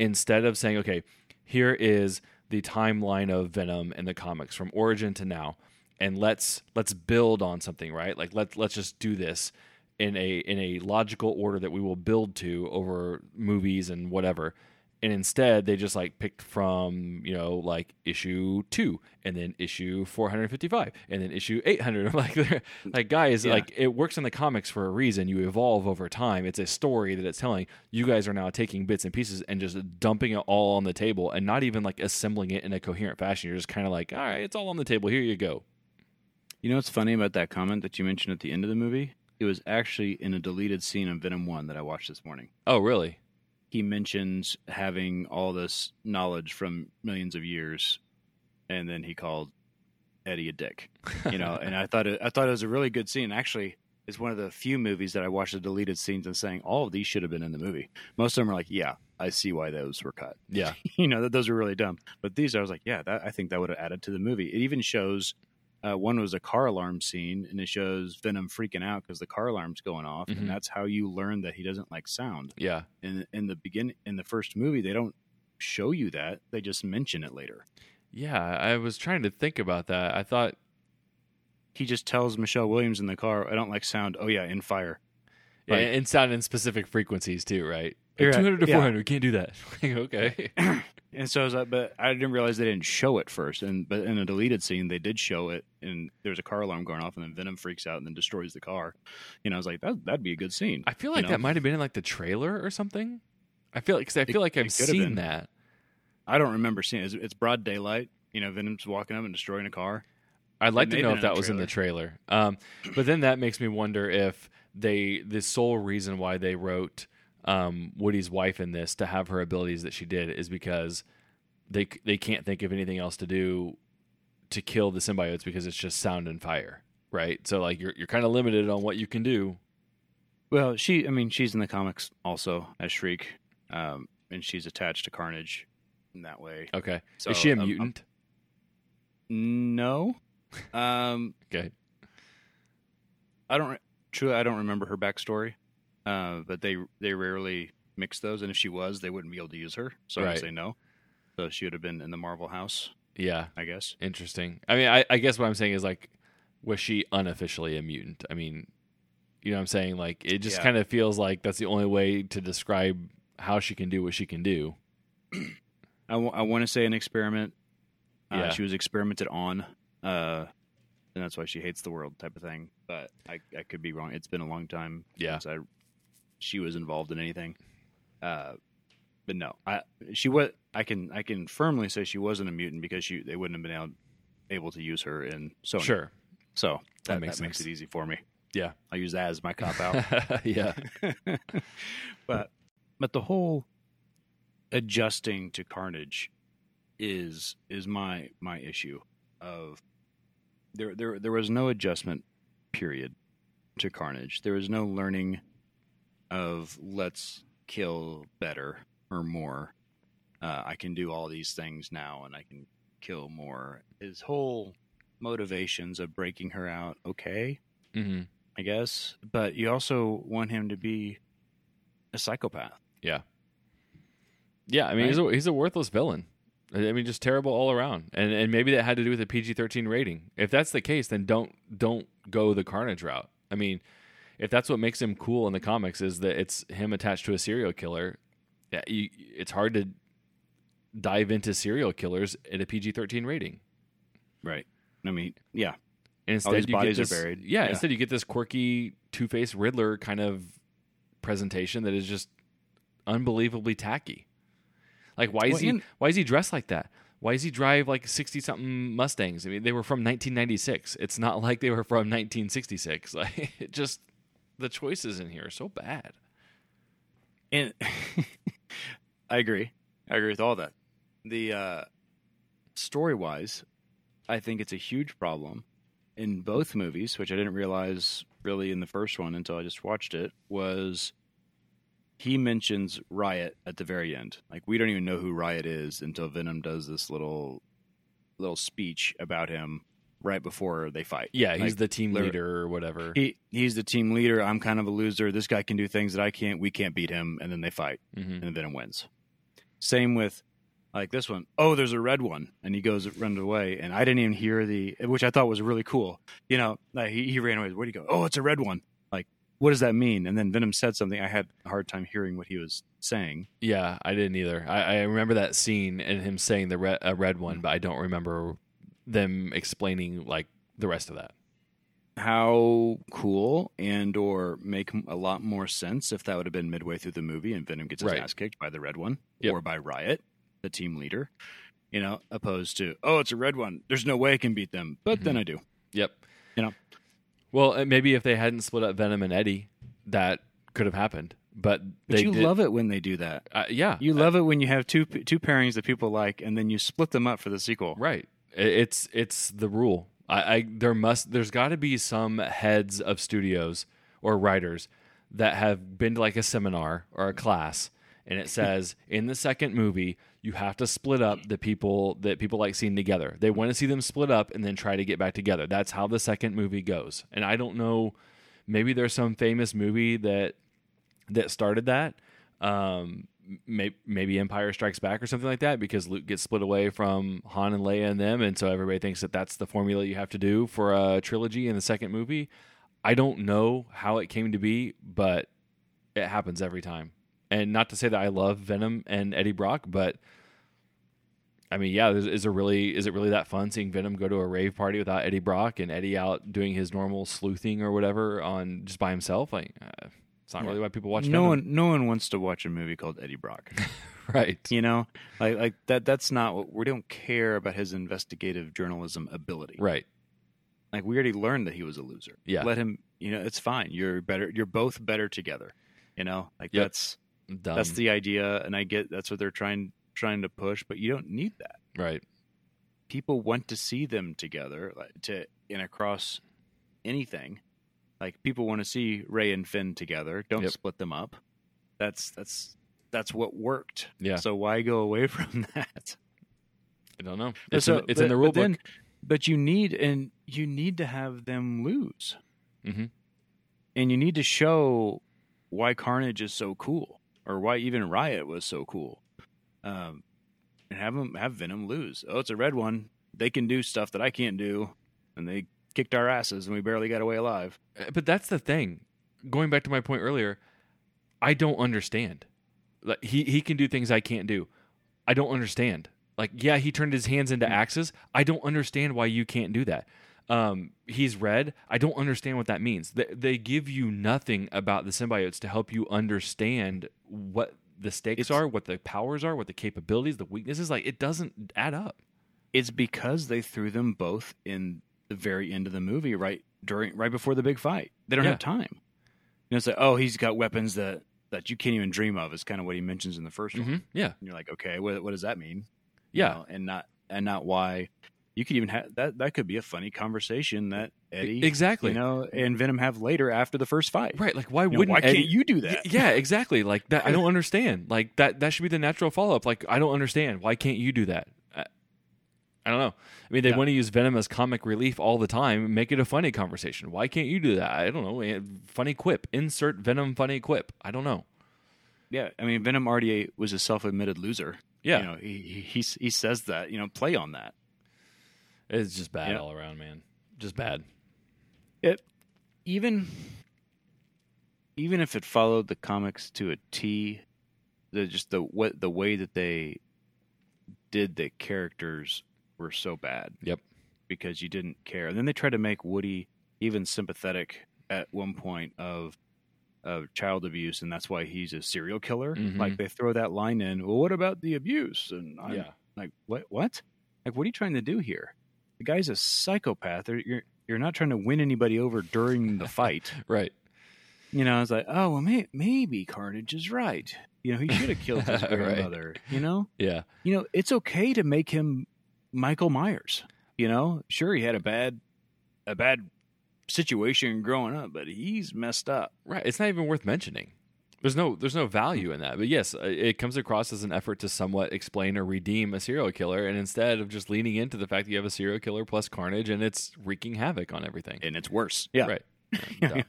instead of saying, "Okay, here is the timeline of Venom in the comics from origin to now, and let's let's build on something, right? Like let let's just do this in a in a logical order that we will build to over movies and whatever." And instead, they just like picked from you know like issue two, and then issue four hundred fifty five, and then issue eight hundred. like, like guys, Yeah. like it works in the comics for a reason. You evolve over time. It's a story that it's telling. You guys are now taking bits and pieces and just dumping it all on the table and not even like assembling it in a coherent fashion. You're just kind of like, all right, it's all on the table. Here you go. You know what's funny about that comment that you mentioned at the end of the movie? It was actually in a deleted scene of Venom One that I watched this morning. Oh, really? he mentions having all this knowledge from millions of years, and then he called Eddie a dick. You know, and I thought it, I thought it was a really good scene. Actually, it's one of the few movies that I watched the deleted scenes and saying all of these should have been in the movie. Most of them are like, yeah, I see why those were cut. Yeah. you know that those are really dumb. But these, I was like, yeah, that, I think that would have added to the movie. It even shows uh, one was a car alarm scene, and it shows Venom freaking out because the car alarm's going off, Mhm. and that's how you learn that he doesn't like sound. Yeah. In in the begin in the first movie, they don't show you that; they just mention it later. Yeah. I was trying to think about that. I thought, He just tells Michelle Williams in the car, "I don't like sound." Oh yeah, in fire. yeah, Right. and sound in specific frequencies too, right? You're right. 200 to Yeah. 400, can't do that. Okay. And so I was like, but I didn't realize they didn't show it first. And but in a deleted scene, they did show it, and there's a car alarm going off, and then Venom freaks out and then destroys the car. You know, I was like, that that'd be a good scene. I feel you like know? that might have been in like the trailer or something. I feel like, cause I feel like I've seen that. I don't remember seeing it. It's, it's broad daylight. You know, Venom's walking up and destroying a car. I'd like It to know if that was in the trailer. Um, but then that makes me wonder if they the sole reason why they wrote um, Woody's wife in this to have her abilities that she did is because they they can't think of anything else to do to kill the symbiotes because it's just sound and fire, right? So like you're you're kind of limited on what you can do. Well, she, I mean, she's in the comics also as Shriek, um, and she's attached to Carnage in that way. Okay, So, is she a um, um, mutant? No, um, okay, I don't. Truly, I don't remember her backstory. Uh, but they they rarely mix those, and if she was, they wouldn't be able to use her. So I Right. would say no. So she would have been in the Marvel house, yeah, I guess. interesting. I mean, I, I guess what I'm saying is like, was she unofficially a mutant? I mean, you know what I'm saying? Like, it just Yeah. kind of feels like that's the only way to describe how she can do what she can do. I want to say an experiment. Uh, Yeah. She was experimented on, uh, and that's why she hates the world, type of thing. But I, I could be wrong. It's been a long time Yeah. since I, she was involved in anything. Uh, but no, I she was. I can I can firmly say she wasn't a mutant because she they wouldn't have been able, able to use her in Sony. Sure. So that, That makes that makes it easy for me. Yeah. I use that as my cop out. yeah. but but the whole adjusting to carnage is is my my issue of there there there was no adjustment period to carnage there was no learning of let's kill better or more uh, i can do all these things now and i can kill more his whole motivations of breaking her out okay hmm I guess. But you also want him to be a psychopath. Yeah. Yeah. I mean, he's a he's a worthless villain. I mean, just terrible all around. And and maybe that had to do with the PG thirteen rating. If that's the case, then don't don't go the Carnage route. I mean, if that's what makes him cool in the comics is that it's him attached to a serial killer. Yeah, you, it's hard to dive into serial killers at a PG thirteen rating. Right. I mean, yeah. And instead, All these you get bodies are this, buried. Yeah, Yeah. instead you get this quirky Two Face Riddler kind of presentation that is just unbelievably tacky. Like, why is Well, he? and- why is he dressed like that? Why does he drive like sixty something Mustangs? I mean, they were from 1996. It's not like they were from 1966. Like, it just the choices in here are so bad. And I agree. I agree with all that. The uh, story wise, I think it's a huge problem in both movies, which I didn't realize really in the first one until I just watched it, was he mentions Riot at the very end. Like we don't even know who Riot is until Venom does this little little speech about him right before they fight. Yeah, he's Like, the team leader or whatever. He he's the team leader. I'm kind of a loser. This guy can do things that I can't. We can't beat him, and then they fight, Mhm. and Venom wins. Same with like this one. Oh, there's a red one, and he goes runs away, and I didn't even hear the, which I thought was really cool. You know, like he, he ran away. Where'd he go? Oh, it's a red one. Like, what does that mean? And then Venom said something. I had a hard time hearing what he was saying. Yeah, I didn't either. I, I remember that scene and him saying the red, a red one, but I don't remember them explaining like the rest of that. How cool and or make a lot more sense if that would have been midway through the movie and Venom gets his Right. ass kicked by the red one Yep. or by Riot, the team leader. You know, opposed to oh, it's a red one. There's no way I can beat them, but then I do. Yep. You know. Well, maybe if they hadn't split up Venom and Eddie, that could have happened. but But you did, love it when they do that. uh, yeah, You love it when you have two two pairings that people like, and then you split them up for the sequel. Right. It's it's the rule. I, I there must there's got to be some heads of studios or writers that have been to like a seminar or a class, and it says in the second movie you have to split up the people that people like seeing together. They want to see them split up and then try to get back together. That's how the second movie goes. And I don't know. Maybe there's some famous movie that that started that. Um, may, maybe Empire Strikes Back or something like that, because Luke gets split away from Han and Leia and them, and so everybody thinks that that's the formula you have to do for a trilogy in the second movie. I don't know how it came to be, but it happens every time. And not to say that I love Venom and Eddie Brock, but I mean, yeah, is, is it really is it really that fun seeing Venom go to a rave party without Eddie Brock and Eddie out doing his normal sleuthing or whatever on just by himself? Like, uh, it's not really why people watch. no Venom. one, no one wants to watch a movie called Eddie Brock. right? you know, like like that. That's not what we don't care about his investigative journalism ability. Right. Like we already learned that he was a loser. Yeah. let him. You know, it's fine. You're better. You're both better together. You know, like Yep. that's Dumb. that's the idea, and I get that's what they're trying trying to push. But you don't need that. right. people want to see them together like, to in across anything. Like people want to see Rey and Finn together. Don't Yep. split them up. That's that's that's what worked. Yeah. So why go away from that? I don't know. It's, so- in, it's in the rule but then- But you need and you need to have them lose, hmm and you need to show why Carnage is so cool, or why even Riot was so cool. Um, and have them have Venom lose. Oh, it's a red one. They can do stuff that I can't do, and they kicked our asses, and we barely got away alive. Uh, But that's the thing. Going back to my point earlier, I don't understand. Like he he can do things I can't do. I don't understand. Like yeah, he turned his hands into axes. I don't understand why you can't do that. Um, he's red. I don't understand what that means. They, they give you nothing about the symbiotes to help you understand what the stakes It's- are, what the powers are, what the capabilities, the weaknesses. Like it doesn't add up. It's because they threw them both in the very end of the movie, right during right before the big fight. They don't Yeah. have time. You know, it's like, oh, he's got weapons that that you can't even dream of. Is kind of what he mentions in the 1st one. hmm Yeah, And you're like, okay, what what does that mean? You yeah. know, and not and not why. You could even have that. That could be a funny conversation that Eddie, exactly. you know, and Venom have later after the first fight. Right? Like why You wouldn't why Eddie- can't you do that? Yeah, exactly. Like that, I don't understand. Like that, that should be the natural follow up. Like I don't understand. Why can't you do that? I, don't know. I mean, they Yeah. want to use Venom as comic relief all the time. Make it a funny conversation. Why can't you do that? I don't know. Eh, Funny quip. Insert Venom funny quip. I don't know. Yeah, I mean, Venom already was a self-admitted loser. Yeah, you know, he he he, he says that. You know, play on that. it's just bad Yeah. all around, man. Just bad. it even even if it followed the comics to a T, the just the what the way that they did the characters were so bad Yep. because you didn't care. And then they tried to make Woody even sympathetic at one point of of child abuse, and that's why he's a serial killer. Mhm. Like they throw that line in. Well, what about the abuse? And I'm Yeah. like, what? What? Like, what are you trying to do here? The guy's a psychopath. You're you're, not trying to win anybody over during the fight. Right. You know, I was like, oh well, may, maybe Carnage is right. You know, he should have killed his Right. grandmother. You know, Yeah. you know, it's okay to make him Michael Myers. You know, sure he had a bad a bad situation growing up, but he's messed up. Right. It's not even worth mentioning. There's no there's no value in that. But yes, uh, it comes across as an effort to somewhat explain or redeem a serial killer, and instead of just leaning into the fact that you have a serial killer plus carnage and it's wreaking havoc on everything. And it's worse. Yeah. Right. Yeah.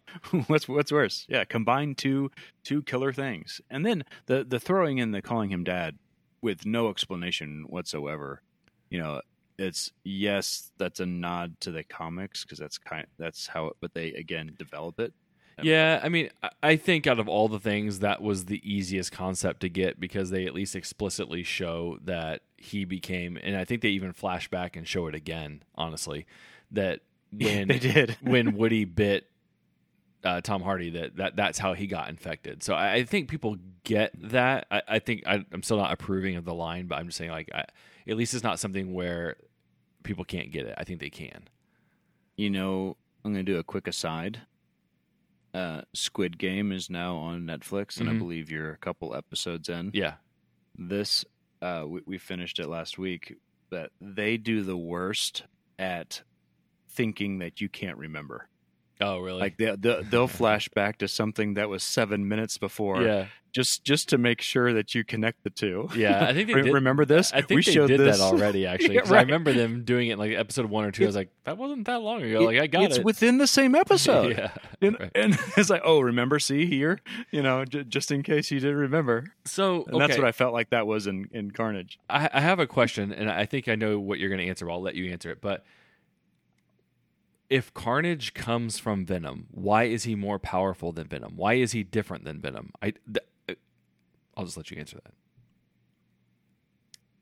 what's what's worse? Yeah, combine two two killer things, and then the the throwing in the calling him dad with no explanation whatsoever. You know, it's yes, that's a nod to the comics because that's kind that's how, it, but they again develop it. Yeah, I mean, I- I think out of all the things, that was the easiest concept to get because they at least explicitly show that he became, and I think they even flash back and show it again. Honestly, that when they did. when Woody bit uh, Tom Hardy, that, that that's how he got infected. So I, I think people get that. I, I think I, I'm still not approving of the line, but I'm just saying like I, at least it's not something where people can't get it. I think they can. You know, I'm going to do a quick aside. uh, Squid Game is now on Netflix, and I Mhm. believe you're a couple episodes in. Yeah. This uh, we, we finished it last week. That they do the worst at thinking that you can't remember. Oh, really? Like they, they'll, they'll flash back to something that was seven minutes before, yeah. just just to make sure that you connect the two. Yeah, I think they did. remember this? I think we they showed did this. that already, actually. Yeah, 'cause I remember them doing it like episode one or two. I was like, that wasn't that long ago. Like, I got it's it. within the same episode. yeah. And, Right. and it's like, oh, remember? See here, you know, j- just in case you didn't remember. So, And that's what I felt like that was in in Carnage. I, I have a question, and I think I know what you're going to answer. But I'll let you answer it. But if Carnage comes from Venom, why is he more powerful than Venom? Why is he different than Venom? I, th- I'll just let you answer that.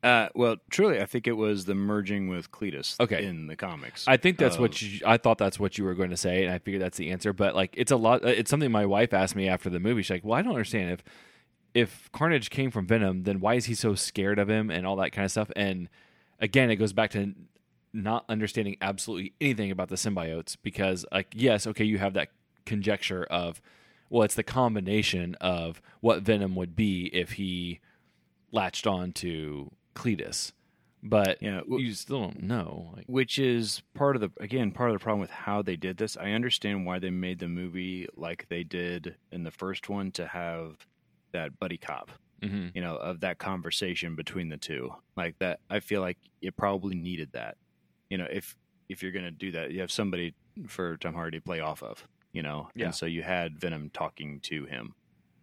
Uh, well, truly, I think it was the merging with Cletus. Okay. in the comics. I think that's what you, I thought that's what you were going to say, and I figured that's the answer. But like, it's a lot. It's something my wife asked me after the movie. She's like, "Well, I don't understand if if Carnage came from Venom, then why is he so scared of him and all that kind of stuff?" And again, it goes back to not understanding absolutely anything about the symbiotes because, like, yes, okay, you have that conjecture of, well, it's the combination of what Venom would be if he latched on to Cletus, but Yeah, w- you still don't know. Like, which is part of the again part of the problem with how they did this. I understand why they made the movie like they did in the first one to have that buddy cop, mhm. you know, of that conversation between the two. Like that, I feel like it probably needed that. You know, if if you're gonna do that, you have somebody for Tom Hardy to play off of. You know, Yeah. and so you had Venom talking to him.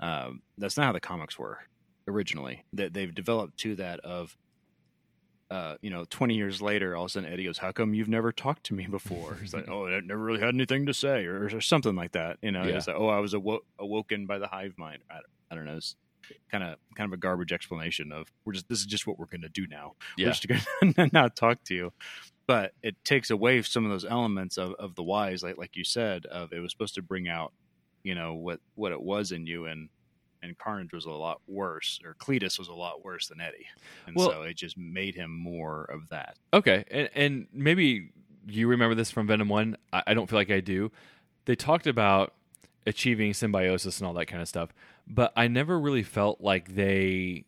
Um, that's not how the comics were originally. That they've developed to that of uh, you know, 20 years later, all of a sudden Eddie goes, How come you've never talked to me before? He's like, Oh, I never really had anything to say, or, or something like that. You know, Yeah. it's like, Oh, I was awo- awoken by the hive mind. I, I don't know. It's kind of kind of a garbage explanation of we're just this is just what we're going to do now. Yeah. We're just going to not talk to you. But it takes away some of those elements of, of the wise, like like you said, of it was supposed to bring out, you know, what what it was in you, and and Carnage was a lot worse, or Cletus was a lot worse than Eddie, and Well- so it just made him more of that. Okay, and, and maybe you remember this from Venom One. I, I don't feel like I do. They talked about achieving symbiosis and all that kind of stuff, but I never really felt like they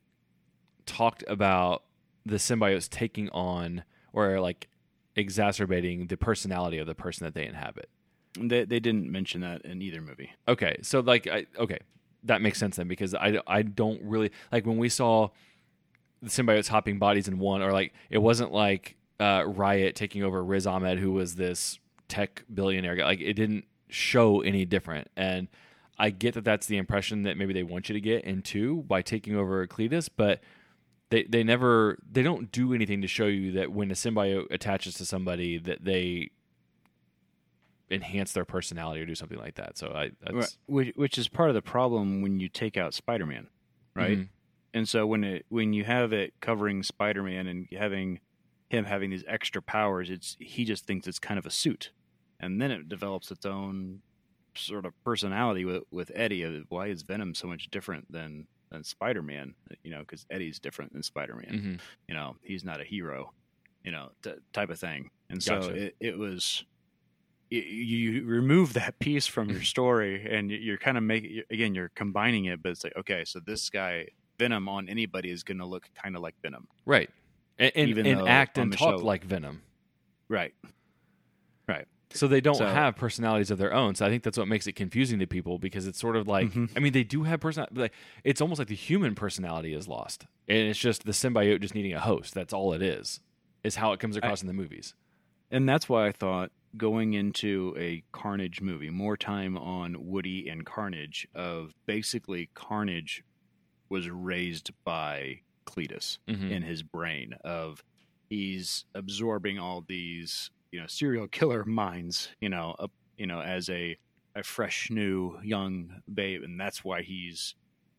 talked about the symbiotes taking on or like exacerbating the personality of the person that they inhabit. They they didn't mention that in either movie. Okay, so like, I, okay, that makes sense then because I, I don't really like when we saw the symbiotes hopping bodies in one, or like it wasn't like uh, Riot taking over Riz Ahmed, who was this tech billionaire guy. Like it didn't show any different, and I get that that's the impression that maybe they want you to get in two by taking over Cletus, but they they never they don't do anything to show you that when a symbiote attaches to somebody that they enhance their personality or do something like that. So I that's. Which, which is part of the problem when you take out Spider-Man, right? Mhm. And so when it when you have it covering Spider-Man and having him having these extra powers, it's he just thinks it's kind of a suit, and then it develops its own sort of personality with with Eddie. Why is Venom so much different than than Spider-Man? You know, because Eddie's different than Spider-Man. Mhm. You know, he's not a hero. You know, t- type of thing. And so Gotcha. it, it was. You, you remove that piece from your story, and you- you're kind of making again. You're combining it, but it's like okay, so this guy Venom on anybody is going to look kind of like Venom, Right. And and, Even and act and talk show- like Venom. right? Right. So they don't So- have personalities of their own. So I think that's what makes it confusing to people because it's sort of like Mhm. I mean they do have personality like it's almost like the human personality is lost. And it's just the symbiote just needing a host. That's all it is. Is how it comes across in the movies. And that's why I thought going into a Carnage movie, more time on Woody and Carnage of basically Carnage was raised by Cletus Mhm. in his brain of he's absorbing all these, you know, serial killer minds, you know, up, you know, as a a fresh new young babe and that's why he's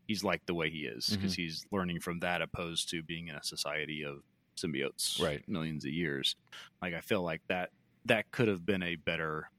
he's like the way he is because mm-hmm. he's learning from that opposed to being in a society of symbiotes Right. millions of years like i feel like that that could have been a better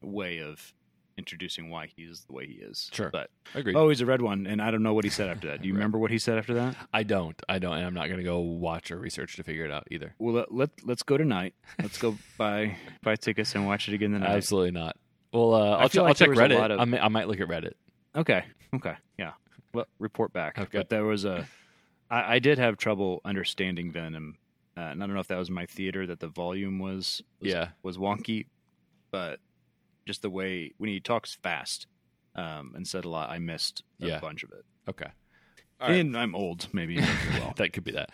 way of introducing why he is the way he is Sure. but Agreed. oh he's a red one and i don't know what he said after that do you Right. remember what he said after that I don't. I don't and I'm not gonna go watch or research to figure it out either. well let, let, let's go tonight let's go buy buy tickets and watch it again tonight Absolutely not. Well, uh, I'll, ch- feel I'll check there was a Reddit. of- I, may, I might look at Reddit. Okay. Okay. Yeah. Well, report back. Okay. But there was a. I, I did have trouble understanding Venom, uh, and I don't know if that was my theater that the volume was, was Yeah. was wonky, but just the way when he talks fast um, and said a lot, I missed a Yeah. bunch of it. Okay. All right. And I'm old, maybe. well. that could be that.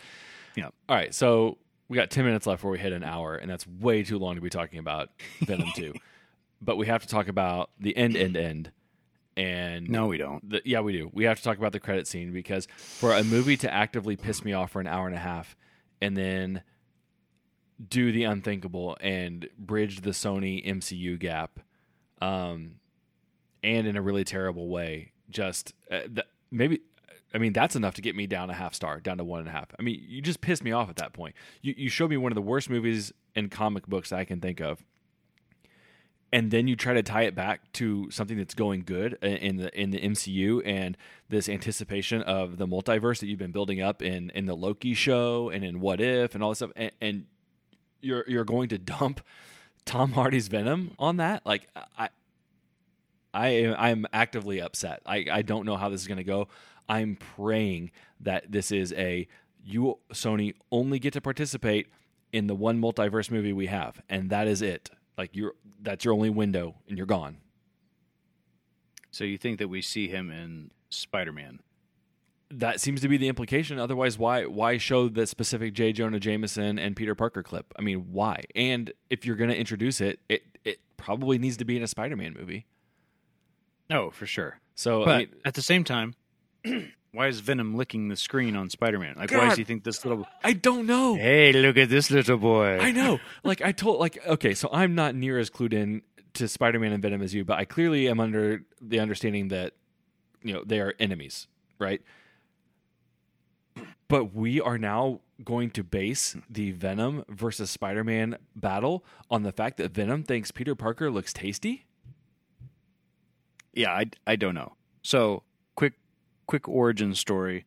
Yeah. All right. So we got 10 minutes left before we hit an hour, and that's way too long to be talking about Venom 2. But we have to talk about the end, end, end. And no, we don't. the, yeah, we do. We have to talk about the credit scene because for a movie to actively piss me off for an hour and a half and then do the unthinkable and bridge the Sony MCU gap, um, and in a really terrible way, just uh, th- maybe. I mean, that's enough to get me down a half star, down to one and a half. I mean, you just pissed me off at that point. You you showed me one of the worst movies in comic books I can think of, and then you try to tie it back to something that's going good in the in the MCU and this anticipation of the multiverse that you've been building up in in the Loki show and in What If and all this stuff, and, and you're you're going to dump Tom Hardy's Venom on that? Like I. I I'm actively upset. I, I don't know how this is going to go. I'm praying that this is a you Sony only get to participate in the one multiverse movie we have, and that is it. Like you're that's your only window, and you're gone. So you think that we see him in Spider Man? That seems to be the implication. Otherwise, why why show the specific J. Jonah Jameson and Peter Parker clip? I mean, why? And if you're going to introduce it, it it probably needs to be in a Spider-Man movie. No, for sure. So But I mean, at the same time, why is Venom licking the screen on Spider Man? Like, why God. does he think this little? I don't know. Hey, look at this little boy. I know. Like I told like okay, so I'm not near as clued in to Spider-Man and Venom as you, but I clearly am under the understanding that you know, they are enemies, right? But we are now going to base the Venom versus Spider-Man battle on the fact that Venom thinks Peter Parker looks tasty? Yeah, I, I don't know. So quick quick origin story.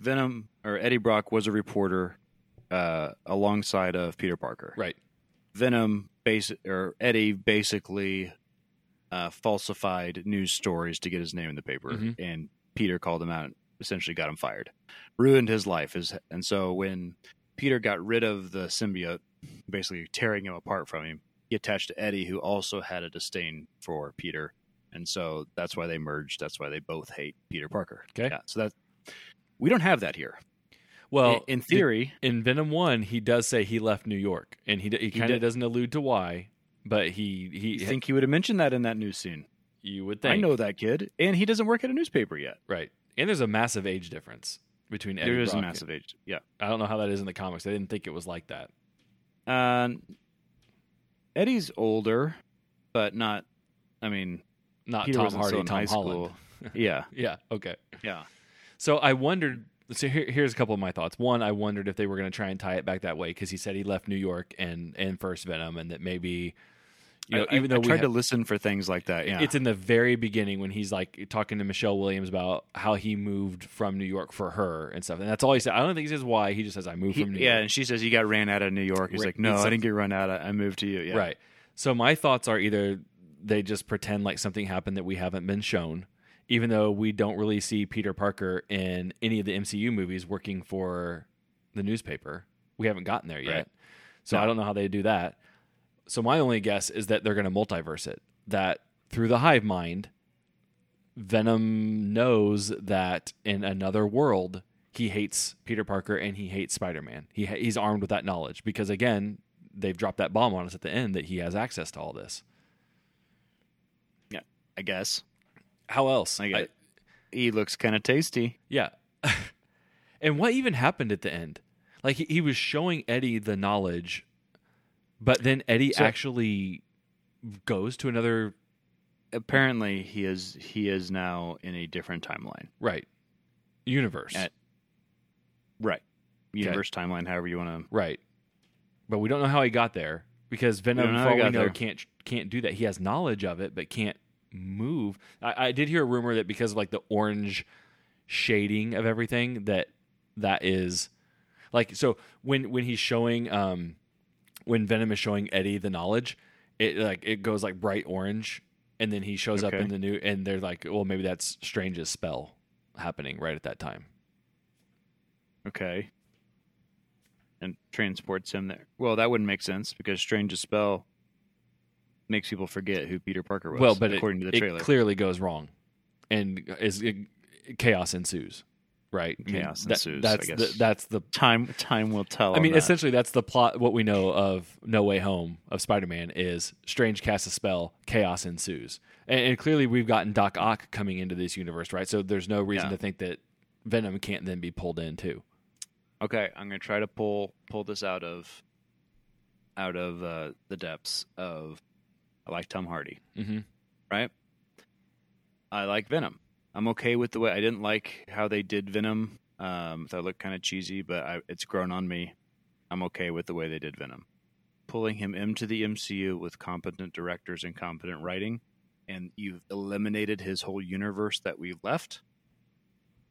Venom or Eddie Brock was a reporter uh, alongside of Peter Parker. Right. Venom basic or Eddie basically uh, falsified news stories to get his name in the paper, Mhm. and Peter called him out, essentially got him fired, ruined his life. His, and so when Peter got rid of the symbiote, basically tearing him apart from him, he attached to Eddie, who also had a disdain for Peter, and so that's why they merged. That's why they both hate Peter Parker. Okay. yeah. So that we don't have that here. Well, in, in theory, in Venom 1, he does say he left New York and he he kind of doesn't allude to why, but he he you think he would have mentioned that in that news scene? you would think I know that kid, and he doesn't work at a newspaper yet. Right. And there's a massive age difference between Eddie There is a Brock massive age. Yeah. I don't know how that is in the comics. I didn't think it was like that. Uh, Eddie's older, but not. I mean, Not Peter Tom Hardy, Tom Holland. yeah, Yeah, okay. yeah. So I wondered. So here, here's a couple of my thoughts. One, I wondered if they were going to try and tie it back that way because he said he left New York and and first Venom, and that maybe, you know, I, even though I we tried to listen for things like that. Yeah, it's in the very beginning when he's like talking to Michelle Williams about how he moved from New York for her and stuff, and that's all he said. I don't think he says why. He just says I moved He- from New yeah, York. Yeah, and she says he got ran out of New York. He's Right. like, no, I didn't get run out. I I moved to you. Yeah, Right. So my thoughts are either they just pretend like something happened that we haven't been shown, even though we don't really see Peter Parker in any of the MCU movies working for the newspaper. We haven't gotten there yet. Right. So No. I don't know how they do that. So my only guess is that they're going to multiverse it. That through the hive mind, Venom knows that in another world he hates Peter Parker and he hates Spider-Man. He ha- he's armed with that knowledge because again, they've dropped that bomb on us at the end that he has access to all this. Yeah, I guess How else? I get it. He looks kind of tasty. yeah. and what even happened at the end? Like he, he was showing Eddie the knowledge, but then Eddie So- actually goes to another Apparently, he is he is now in a different timeline. right universe. At- Right. Universe timeline, however you want to. Right. But we don't know how he got there because Venom, for we know, there. can't can't do that. He has knowledge of it, but can't move. I, I did hear a rumor that because of like the orange shading of everything, that that is like so when when he's showing um when Venom is showing Eddie the knowledge, it like it goes like bright orange and then he shows up in the new, and they're like, well, maybe that's Strange's spell happening right at that time. Okay. And transports him there. Well, that wouldn't make sense because Strange's spell makes people forget who Peter Parker was. well, but according it, to the trailer, it trailer, clearly goes wrong, and is it, chaos ensues. Right, I mean, Chaos that- ensues, I That's guess. the, that's the time time will tell. I mean, that. essentially, that's the plot. What we know of No Way Home of Spider-Man is Strange casts a spell, chaos ensues, and, and clearly we've gotten Doc Ock coming into this universe, right? So there's no reason Yeah. to think that Venom can't then be pulled in too. Okay, I'm gonna try to pull pull this out of out of uh, the depths of. I like Tom Hardy, Mm-hmm. right? I like Venom. I'm okay with the way I didn't like how they did Venom. Um, that looked kind of cheesy, but I, it's grown on me. I'm okay with the way they did Venom. Pulling him into the MCU with competent directors and competent writing, and you've eliminated his whole universe that we left.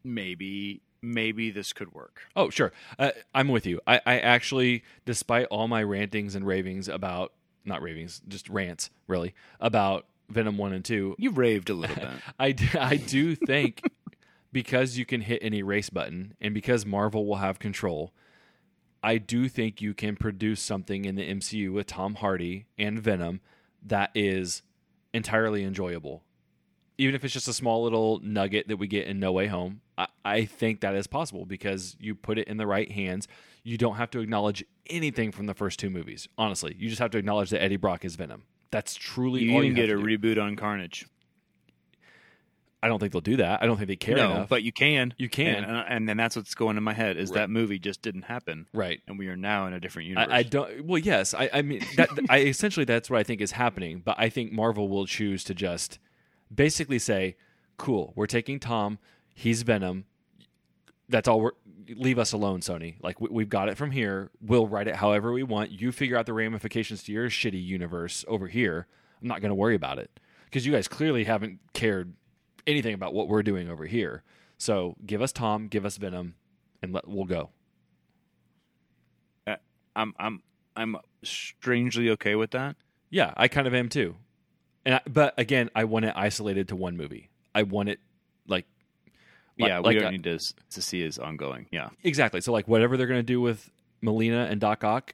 Maybe, maybe this could work. Oh, sure, uh, I'm with you. I, I actually, despite all my rantings and ravings about not ravings, just rants, really about Venom one and two, You raved a little bit. I do, I do think because you can hit an erase button and because Marvel will have control, I do think you can produce something in the MCU with Tom Hardy and Venom that is entirely enjoyable. Even if it's just a small little nugget that we get in No Way Home, I, I think that is possible because you put it in the right hands. You don't have to acknowledge anything from the first two movies. Honestly, you just have to acknowledge that Eddie Brock is Venom. That's truly You all even you get a reboot on Carnage. I don't think they'll do that. I don't think they care no, enough. but you can. You can. and, uh, and then that's what's going in my head is Right. that movie just didn't happen, right. and we are now in a different universe. I, I don't. Well, yes. I, I mean, that, I essentially that's what I think is happening. But I think Marvel will choose to just basically say, "Cool, we're taking Tom. He's Venom. That's all. We're leave us alone, Sony. Like we, we've got it from here. We'll write it however we want. You figure out the ramifications to your shitty universe over here. I'm not going to worry about it because you guys clearly haven't cared anything about what we're doing over here. So give us Tom, give us Venom, and let we'll go. Uh, I'm I'm I'm strangely okay with that. Yeah, I kind of am too. And I, but again, I want it isolated to one movie. I want it Yeah, we like don't a- need to to see his ongoing. Yeah, exactly. So like whatever they're going to do with Molina and Doc Ock,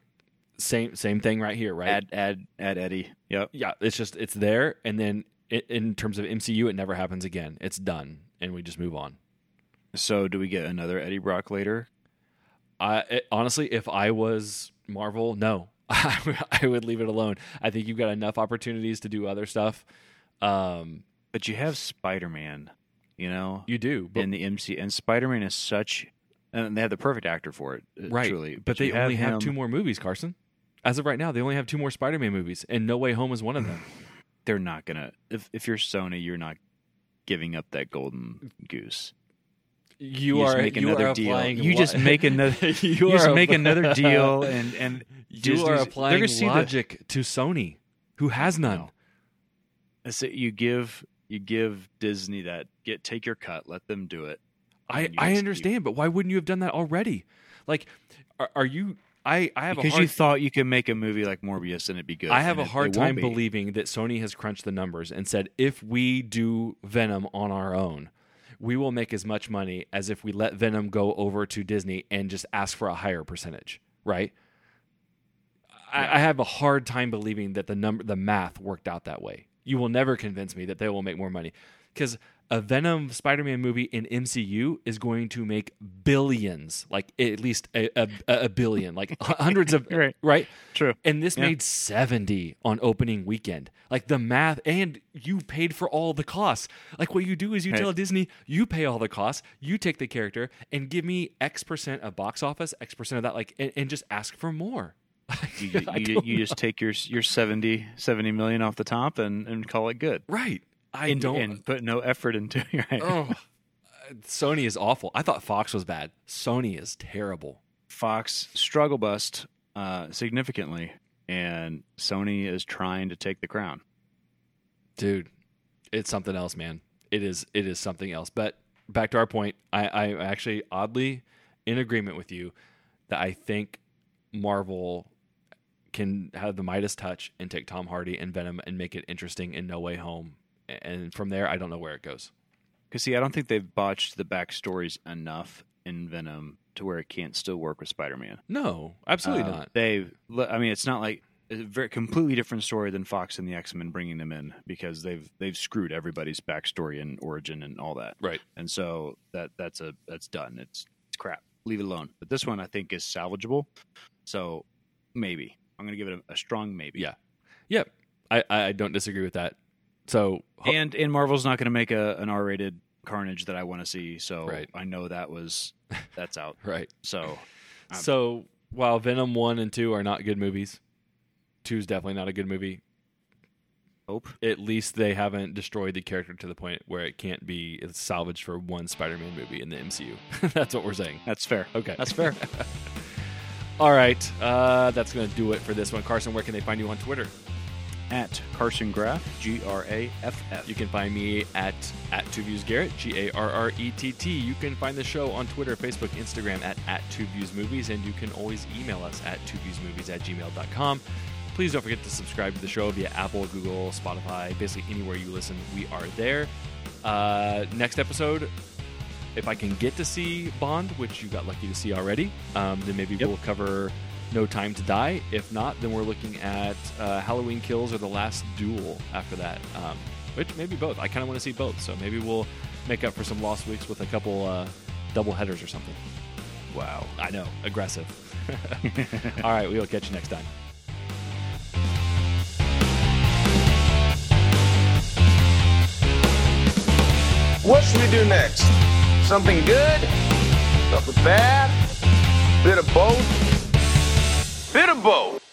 same same thing right here, right? add add add Eddie. Yep. yeah, it's just it's there and then i in terms of MCU it never happens again. It's done and we just move on. So do we get another Eddie Brock later? I it, honestly, if I was Marvel, no, I would- I would leave it alone. I think you've got enough opportunities to do other stuff. Um, But you have Spider Man, you know, you do, but in the MC, and Spider Man is such, and they have the perfect actor for it, uh, right. Truly, but they only have him- two more movies, Carson. As of right now, they only have two more Spider-Man movies, and No Way Home is one of them. They're not gonna. If if you're Sony, you're not giving up that golden goose. You, You are make you another are deal. applying. You lo- just make another- you, You just are make another deal, and and you Disney's- are applying see the- logic to Sony, who has none. No. So you give you give Disney that get take your cut, let them do it. I I understand, but why wouldn't you have done that already? Like, are, are you? I I have because a hard, you thought you could make a movie like Morbius and it'd be good. I have a it- hard time be. believing that Sony has crunched the numbers and said if we do Venom on our own, we will make as much money as if we let Venom go over to Disney and just ask for a higher percentage, right? I, I have a hard time believing that the number, the math worked out that way. You will never convince me that they will make more money because a Venom Spider-Man movie in MCU is going to make billions, like at least a, a, a billion, like hundreds of Right. right. True. And this Yeah. made 70 on opening weekend. Like the math, and you paid for all the costs. Like what you do is you Right. tell Disney, you pay all the costs, you take the character, and give me X percent of box office, X percent of that, like, and, and just ask for more. You, you, you, you just take your your 70, 70 million off the top and, and call it good. right. I and, don't. and put no effort into it. Right? oh, Sony is awful. I thought Fox was bad. Sony is terrible. Fox struggle bust uh, significantly, and Sony is trying to take the crown. dude it's something else man it is it is something else but back to our point i i actually oddly in agreement with you that i think marvel can have the midas touch and take tom hardy and venom and make it interesting in no way home and from there, I don't know where it goes. Because see, I don't think they've botched the backstories enough in Venom to where it can't still work with Spider-Man. No, absolutely Uh, not. They, I mean, it's not like a very completely different story than Fox and the X Men bringing them in because they've they've screwed everybody's backstory and origin and all that. Right. And so that that's a that's done. It's it's crap. Leave it alone. But this one I think is salvageable. So maybe I'm going to give it a, a strong maybe. Yeah. Yep. I, I don't disagree with that. So And and Marvel's not going to make a an R-rated Carnage that I want to see. So Right. I know that was that's out. right. So Um, so while Venom one and two are not good movies, two is definitely not a good movie. hope. At least they haven't destroyed the character to the point where it can't be salvaged for one Spider-Man movie in the MCU. That's what we're saying. That's fair. Okay. That's fair. All right. Uh, that's going to do it for this one. Carson, where can they find you on Twitter? At Carson Graff, G R A F F. You can find me at at Two Views Garrett, G A R R E T T. You can find the show on Twitter, Facebook, Instagram at at Two Views Movies, and you can always email us at two views movies at gmail.com. Please don't forget to subscribe to the show via Apple, Google, Spotify, basically anywhere you listen. We are there. Uh, next episode, if I can get to see Bond, which you got lucky to see already, um, then maybe Yep. we'll cover No Time to Die. If not, then we're looking at uh, Halloween Kills or The Last Duel after that, um, which maybe both. I kind of want to see both, so maybe we'll make up for some lost weeks with a couple uh, double headers or something. Wow, I know, aggressive. All right, we will catch you next time. What should we do next? Something good? Something bad? Bit of both? Bit of both.